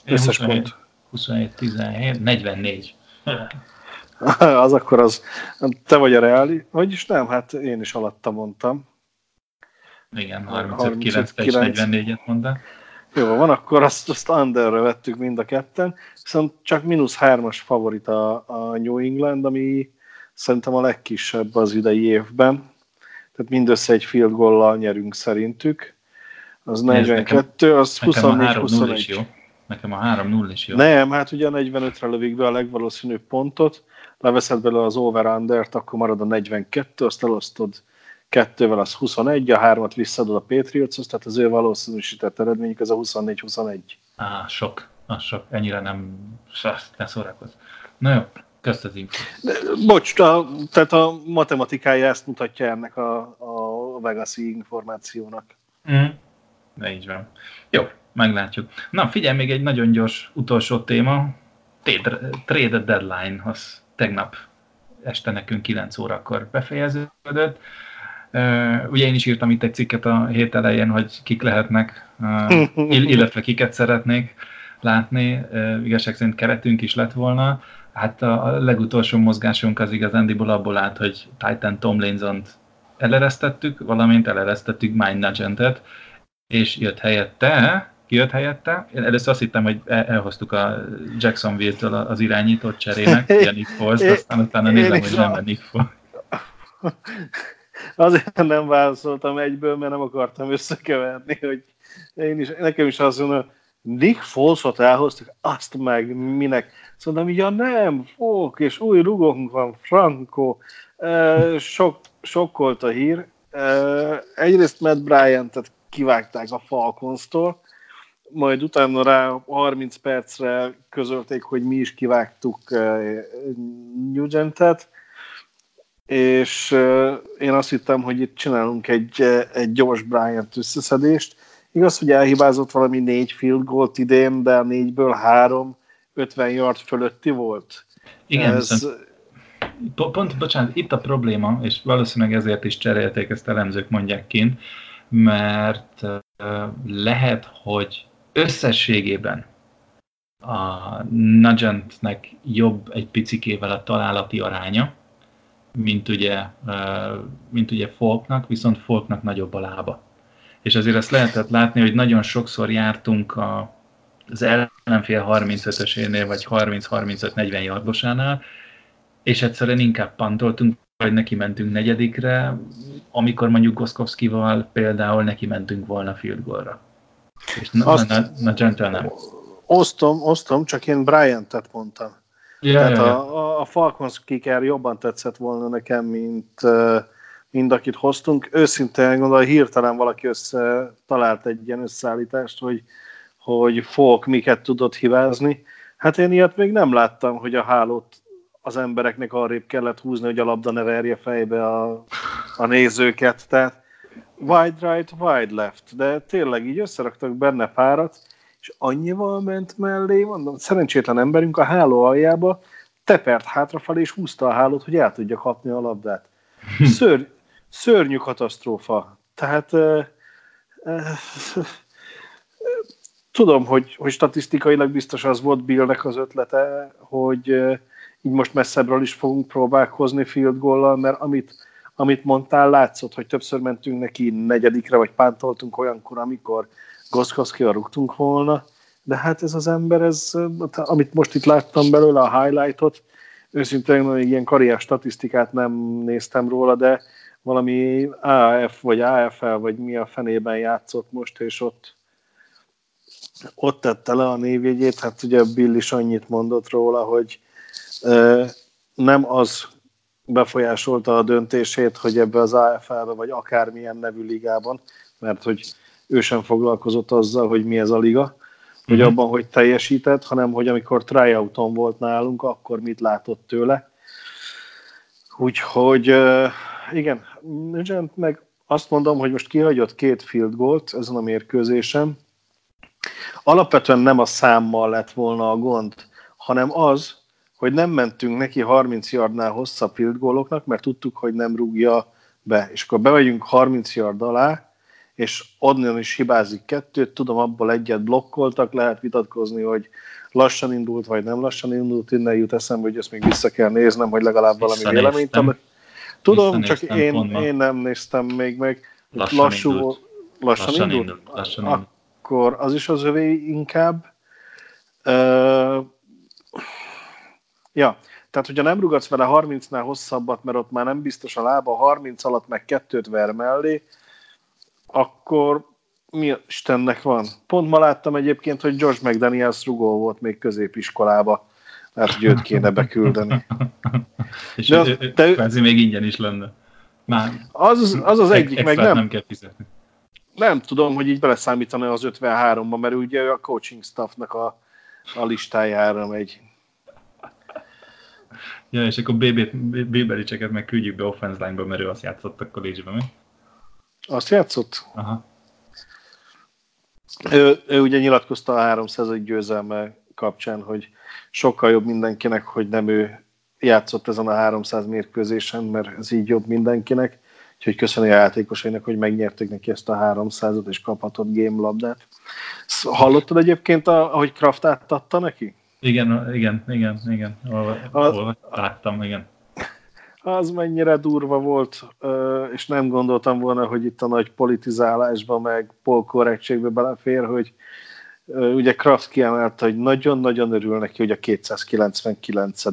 Összes 27, pont. 27, 17, 44. az akkor az, te vagy a reáli, vagyis nem, hát én is alatta mondtam. Igen, 35, 9 és 44-et mondta. Jó, van, akkor azt, azt underre vettük mind a ketten, viszont csak mínusz hármas favorit a, a New England, ami szerintem a legkisebb az idei évben. Tehát mindössze egy field goal nyerünk szerintük. Az 42, az 24-21. Nekem a 3-0 is jó. Nem, hát ugye 45-re lövik be a legvalószínűbb pontot, leveszed belőle az over under akkor marad a 42, azt elosztod kettővel, az 21, a hármat visszadod a Patriotshoz, tehát az ő valószínűsített eredményük az a 24-21. Á, sok, az sok, ennyire nem, ne szórakozz. Na jó, köszt az Bocs, a, tehát a matematikája ezt mutatja ennek a, a Vegas-i információnak. Mm. De így van. Jó, meglátjuk. Na, figyelj, még egy nagyon gyors utolsó téma. Trade deadline, az tegnap este nekünk 9 órakor befejeződött. Ugye én is írtam itt egy cikket a hét elején, hogy kik lehetnek, illetve kiket szeretnék látni. Igazság szerint keretünk is lett volna. Hát a, legutolsó mozgásunk az igazándiból abból állt, hogy Titan Tomlinson-t eleresztettük, valamint eleresztettük Mind Nugentet, és jött helyette, ki jött helyette? Én először azt hittem, hogy elhoztuk a Jacksonville-től az irányított cserének, a Nick Foles, aztán utána nézem, hogy nem Nick Foles. Azért nem válaszoltam egyből, mert nem akartam összekeverni, hogy én is, nekem is azt mondom, Nick Folesot elhoztuk, azt meg minek. Szóval ja nem, fók, és új rugónk van, Franco. Sok, sokkolt a hír. Egyrészt Matt Bryant-et kivágták a Falcons-tól, majd utána rá 30 percre közölték, hogy mi is kivágtuk Nugentet, és én azt hittem, hogy itt csinálunk egy, egy gyors Bryant összeszedést. Igaz, hogy elhibázott valami négy field goalt idén, de a négyből három 50 yard fölötti volt. Igen, Ez... pont, bocsánat, itt a probléma, és valószínűleg ezért is cserélték ezt elemzők mondják kint, mert lehet, hogy összességében a Nugentnek jobb egy picikével a találati aránya, mint ugye, mint ugye Folknak, viszont Folknak nagyobb a lába. És azért azt lehetett látni, hogy nagyon sokszor jártunk a, az ellenfél 35-ösénél, vagy 30-35-40 yardosánál, és egyszerűen inkább pantoltunk, vagy neki mentünk negyedikre, amikor mondjuk Goszkowskival például neki mentünk volna field goalra. És na, Azt na, na, na nem. Osztom, osztom, csak én Bryant-et mondtam. Yeah, Tehát yeah, yeah. A, a Falcons kicker jobban tetszett volna nekem, mint mind akit hoztunk. Őszintén gondolom, hirtelen valaki össze, talált egy ilyen összeállítást, hogy, hogy Falk miket tudott hibázni. Hát én ilyet még nem láttam, hogy a hálót az embereknek arrébb kellett húzni, hogy a labda ne verje fejbe a, a nézőket. Tehát wide right, wide left, de tényleg így összeraktak benne párat, és annyival ment mellé, mondom, szerencsétlen emberünk a háló aljába tepert hátrafelé, és húzta a hálót, hogy el tudja kapni a labdát. Ször, szörnyű katasztrófa. Tehát uh, uh, tudom, hogy, hogy statisztikailag biztos az volt Billnek az ötlete, hogy uh, így most messzebbről is fogunk próbálkozni field goal mert amit, amit mondtál, látszott, hogy többször mentünk neki negyedikre, vagy pántoltunk olyankor, amikor Goszkowskival rúgtunk volna, de hát ez az ember, ez, amit most itt láttam belőle a highlightot, őszintén még ilyen karrier statisztikát nem néztem róla, de valami AF vagy AFL, vagy mi a fenében játszott most, és ott ott tette le a névjegyét, hát ugye Bill is annyit mondott róla, hogy nem az befolyásolta a döntését, hogy ebbe az AFL-be, vagy akármilyen nevű ligában, mert hogy ő sem foglalkozott azzal, hogy mi ez a liga, hogy uh-huh. abban, hogy teljesített, hanem hogy amikor tryouton volt nálunk, akkor mit látott tőle. Úgyhogy igen, meg azt mondom, hogy most kihagyott két field goalt ezen a mérkőzésen. Alapvetően nem a számmal lett volna a gond, hanem az, hogy nem mentünk neki 30 yardnál hosszabb field goaloknak, mert tudtuk, hogy nem rúgja be. És akkor bevegyünk 30 yard alá, és onnan is hibázik kettőt, tudom, abból egyet blokkoltak, lehet vitatkozni, hogy lassan indult, vagy nem lassan indult, innen jut eszembe, hogy ezt még vissza kell néznem, hogy legalább valami véleményt. Tudom, csak én, én nem néztem még meg. Lassan lassú, indult. Lassan, lassan indult? indult. Lassan indult. Akkor az is az övé inkább. Uh, Ja, tehát hogyha nem rugatsz vele 30-nál hosszabbat, mert ott már nem biztos a lába, 30 alatt meg kettőt ver mellé, akkor mi Istennek van? Pont ma láttam egyébként, hogy George McDaniels rugó volt még középiskolába. Lehet, hogy őt kéne beküldeni. És de az, ő, te, kvázi még ingyen is lenne. Már az, az az egyik, meg nem. nem kell fizetni. Nem tudom, hogy így beleszámítani az 53-ba, mert ugye a coaching staffnak a, a listájára megy. Ja, és akkor Bébericseket meg küldjük be offense line-ba, mert ő azt játszott a college mi? Azt játszott? Aha. Ő, ő ugye nyilatkozta a 300 győzelme kapcsán, hogy sokkal jobb mindenkinek, hogy nem ő játszott ezen a 300 mérkőzésen, mert ez így jobb mindenkinek. Úgyhogy köszönöm a játékosainak, hogy megnyerték neki ezt a 300-ot, és kaphatott game labdát. Hallottad egyébként, ahogy Kraft átadta neki? Igen, igen, igen, igen. Az, láttam, igen. Az mennyire durva volt, és nem gondoltam volna, hogy itt a nagy politizálásba, meg polkorrektségbe belefér, hogy ugye Kraft kiemelte, hogy nagyon-nagyon örül neki, hogy a 299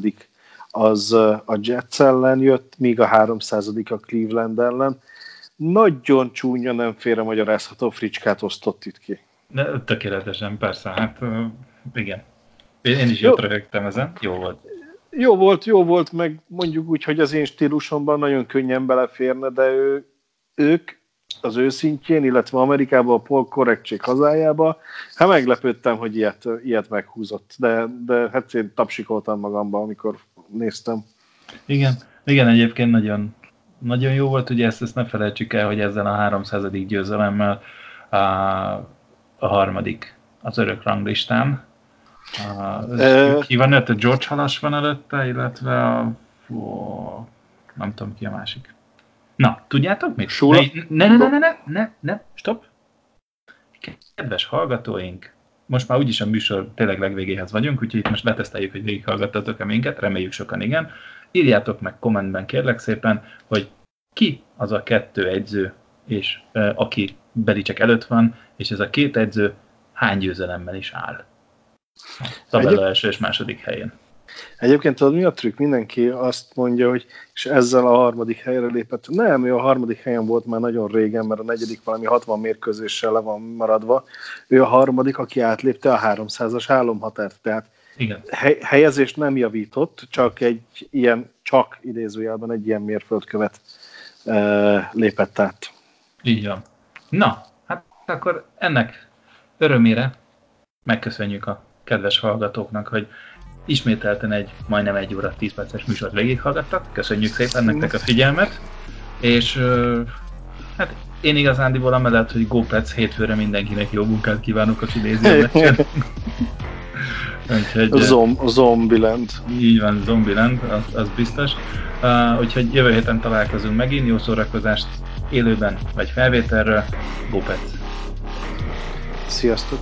az a Jets ellen jött, míg a 300 a Cleveland ellen. Nagyon csúnya, nem félre magyarázható fricskát osztott itt ki. De tökéletesen, persze, hát igen. Én is jót röhögtem ezen, jó volt. Jó volt, jó volt, meg mondjuk úgy, hogy az én stílusomban nagyon könnyen beleférne, de ő, ők az ő szintjén, illetve Amerikában a pol korrektség hazájába, hát meglepődtem, hogy ilyet, ilyet meghúzott, de, de hát én tapsikoltam magamban, amikor néztem. Igen, igen, egyébként nagyon, nagyon jó volt, ugye ezt, ezt ne felejtsük el, hogy ezzel a 300. győzelemmel a, a harmadik az örök ranglistán, Ki van előtte? George Halas van előtte, illetve a Fú, nem tudom ki a másik. Na, tudjátok még? Sula? Ne, ne, ne, ne, ne, ne, ne, stop. Kedves hallgatóink, most már úgyis a műsor tényleg legvégéhez vagyunk, úgyhogy itt most leteszteljük, hogy végighallgattatok-e minket, reméljük sokan igen. Írjátok meg kommentben kérlek szépen, hogy ki az a kettő egyző, és e, aki Belicek előtt van, és ez a két egyző hány győzelemmel is áll. Tabella Egyéb- első és második helyén. Egyébként tudod, mi a trükk? Mindenki azt mondja, hogy és ezzel a harmadik helyre lépett. Nem, ő a harmadik helyen volt már nagyon régen, mert a negyedik valami 60 mérkőzéssel le van maradva. Ő a harmadik, aki átlépte a 300-as álomhatárt. Tehát Igen. hely, helyezést nem javított, csak egy ilyen, csak idézőjelben egy ilyen mérföldkövet e, lépett át. Így van. Na, hát akkor ennek örömére megköszönjük a kedves hallgatóknak, hogy ismételten egy majdnem egy óra 10 perces műsort végighallgattak. Köszönjük szépen nektek a figyelmet, és hát én igazándiból amellett, hogy GoPets hétfőre mindenkinek jó munkát kívánok az idéző meccsen. Úgyhogy, A, zom, a Zombieland. így van, Zombieland, az, az biztos. Uh, úgyhogy jövő héten találkozunk megint, jó szórakozást élőben vagy felvételről. GoPets! Sziasztok!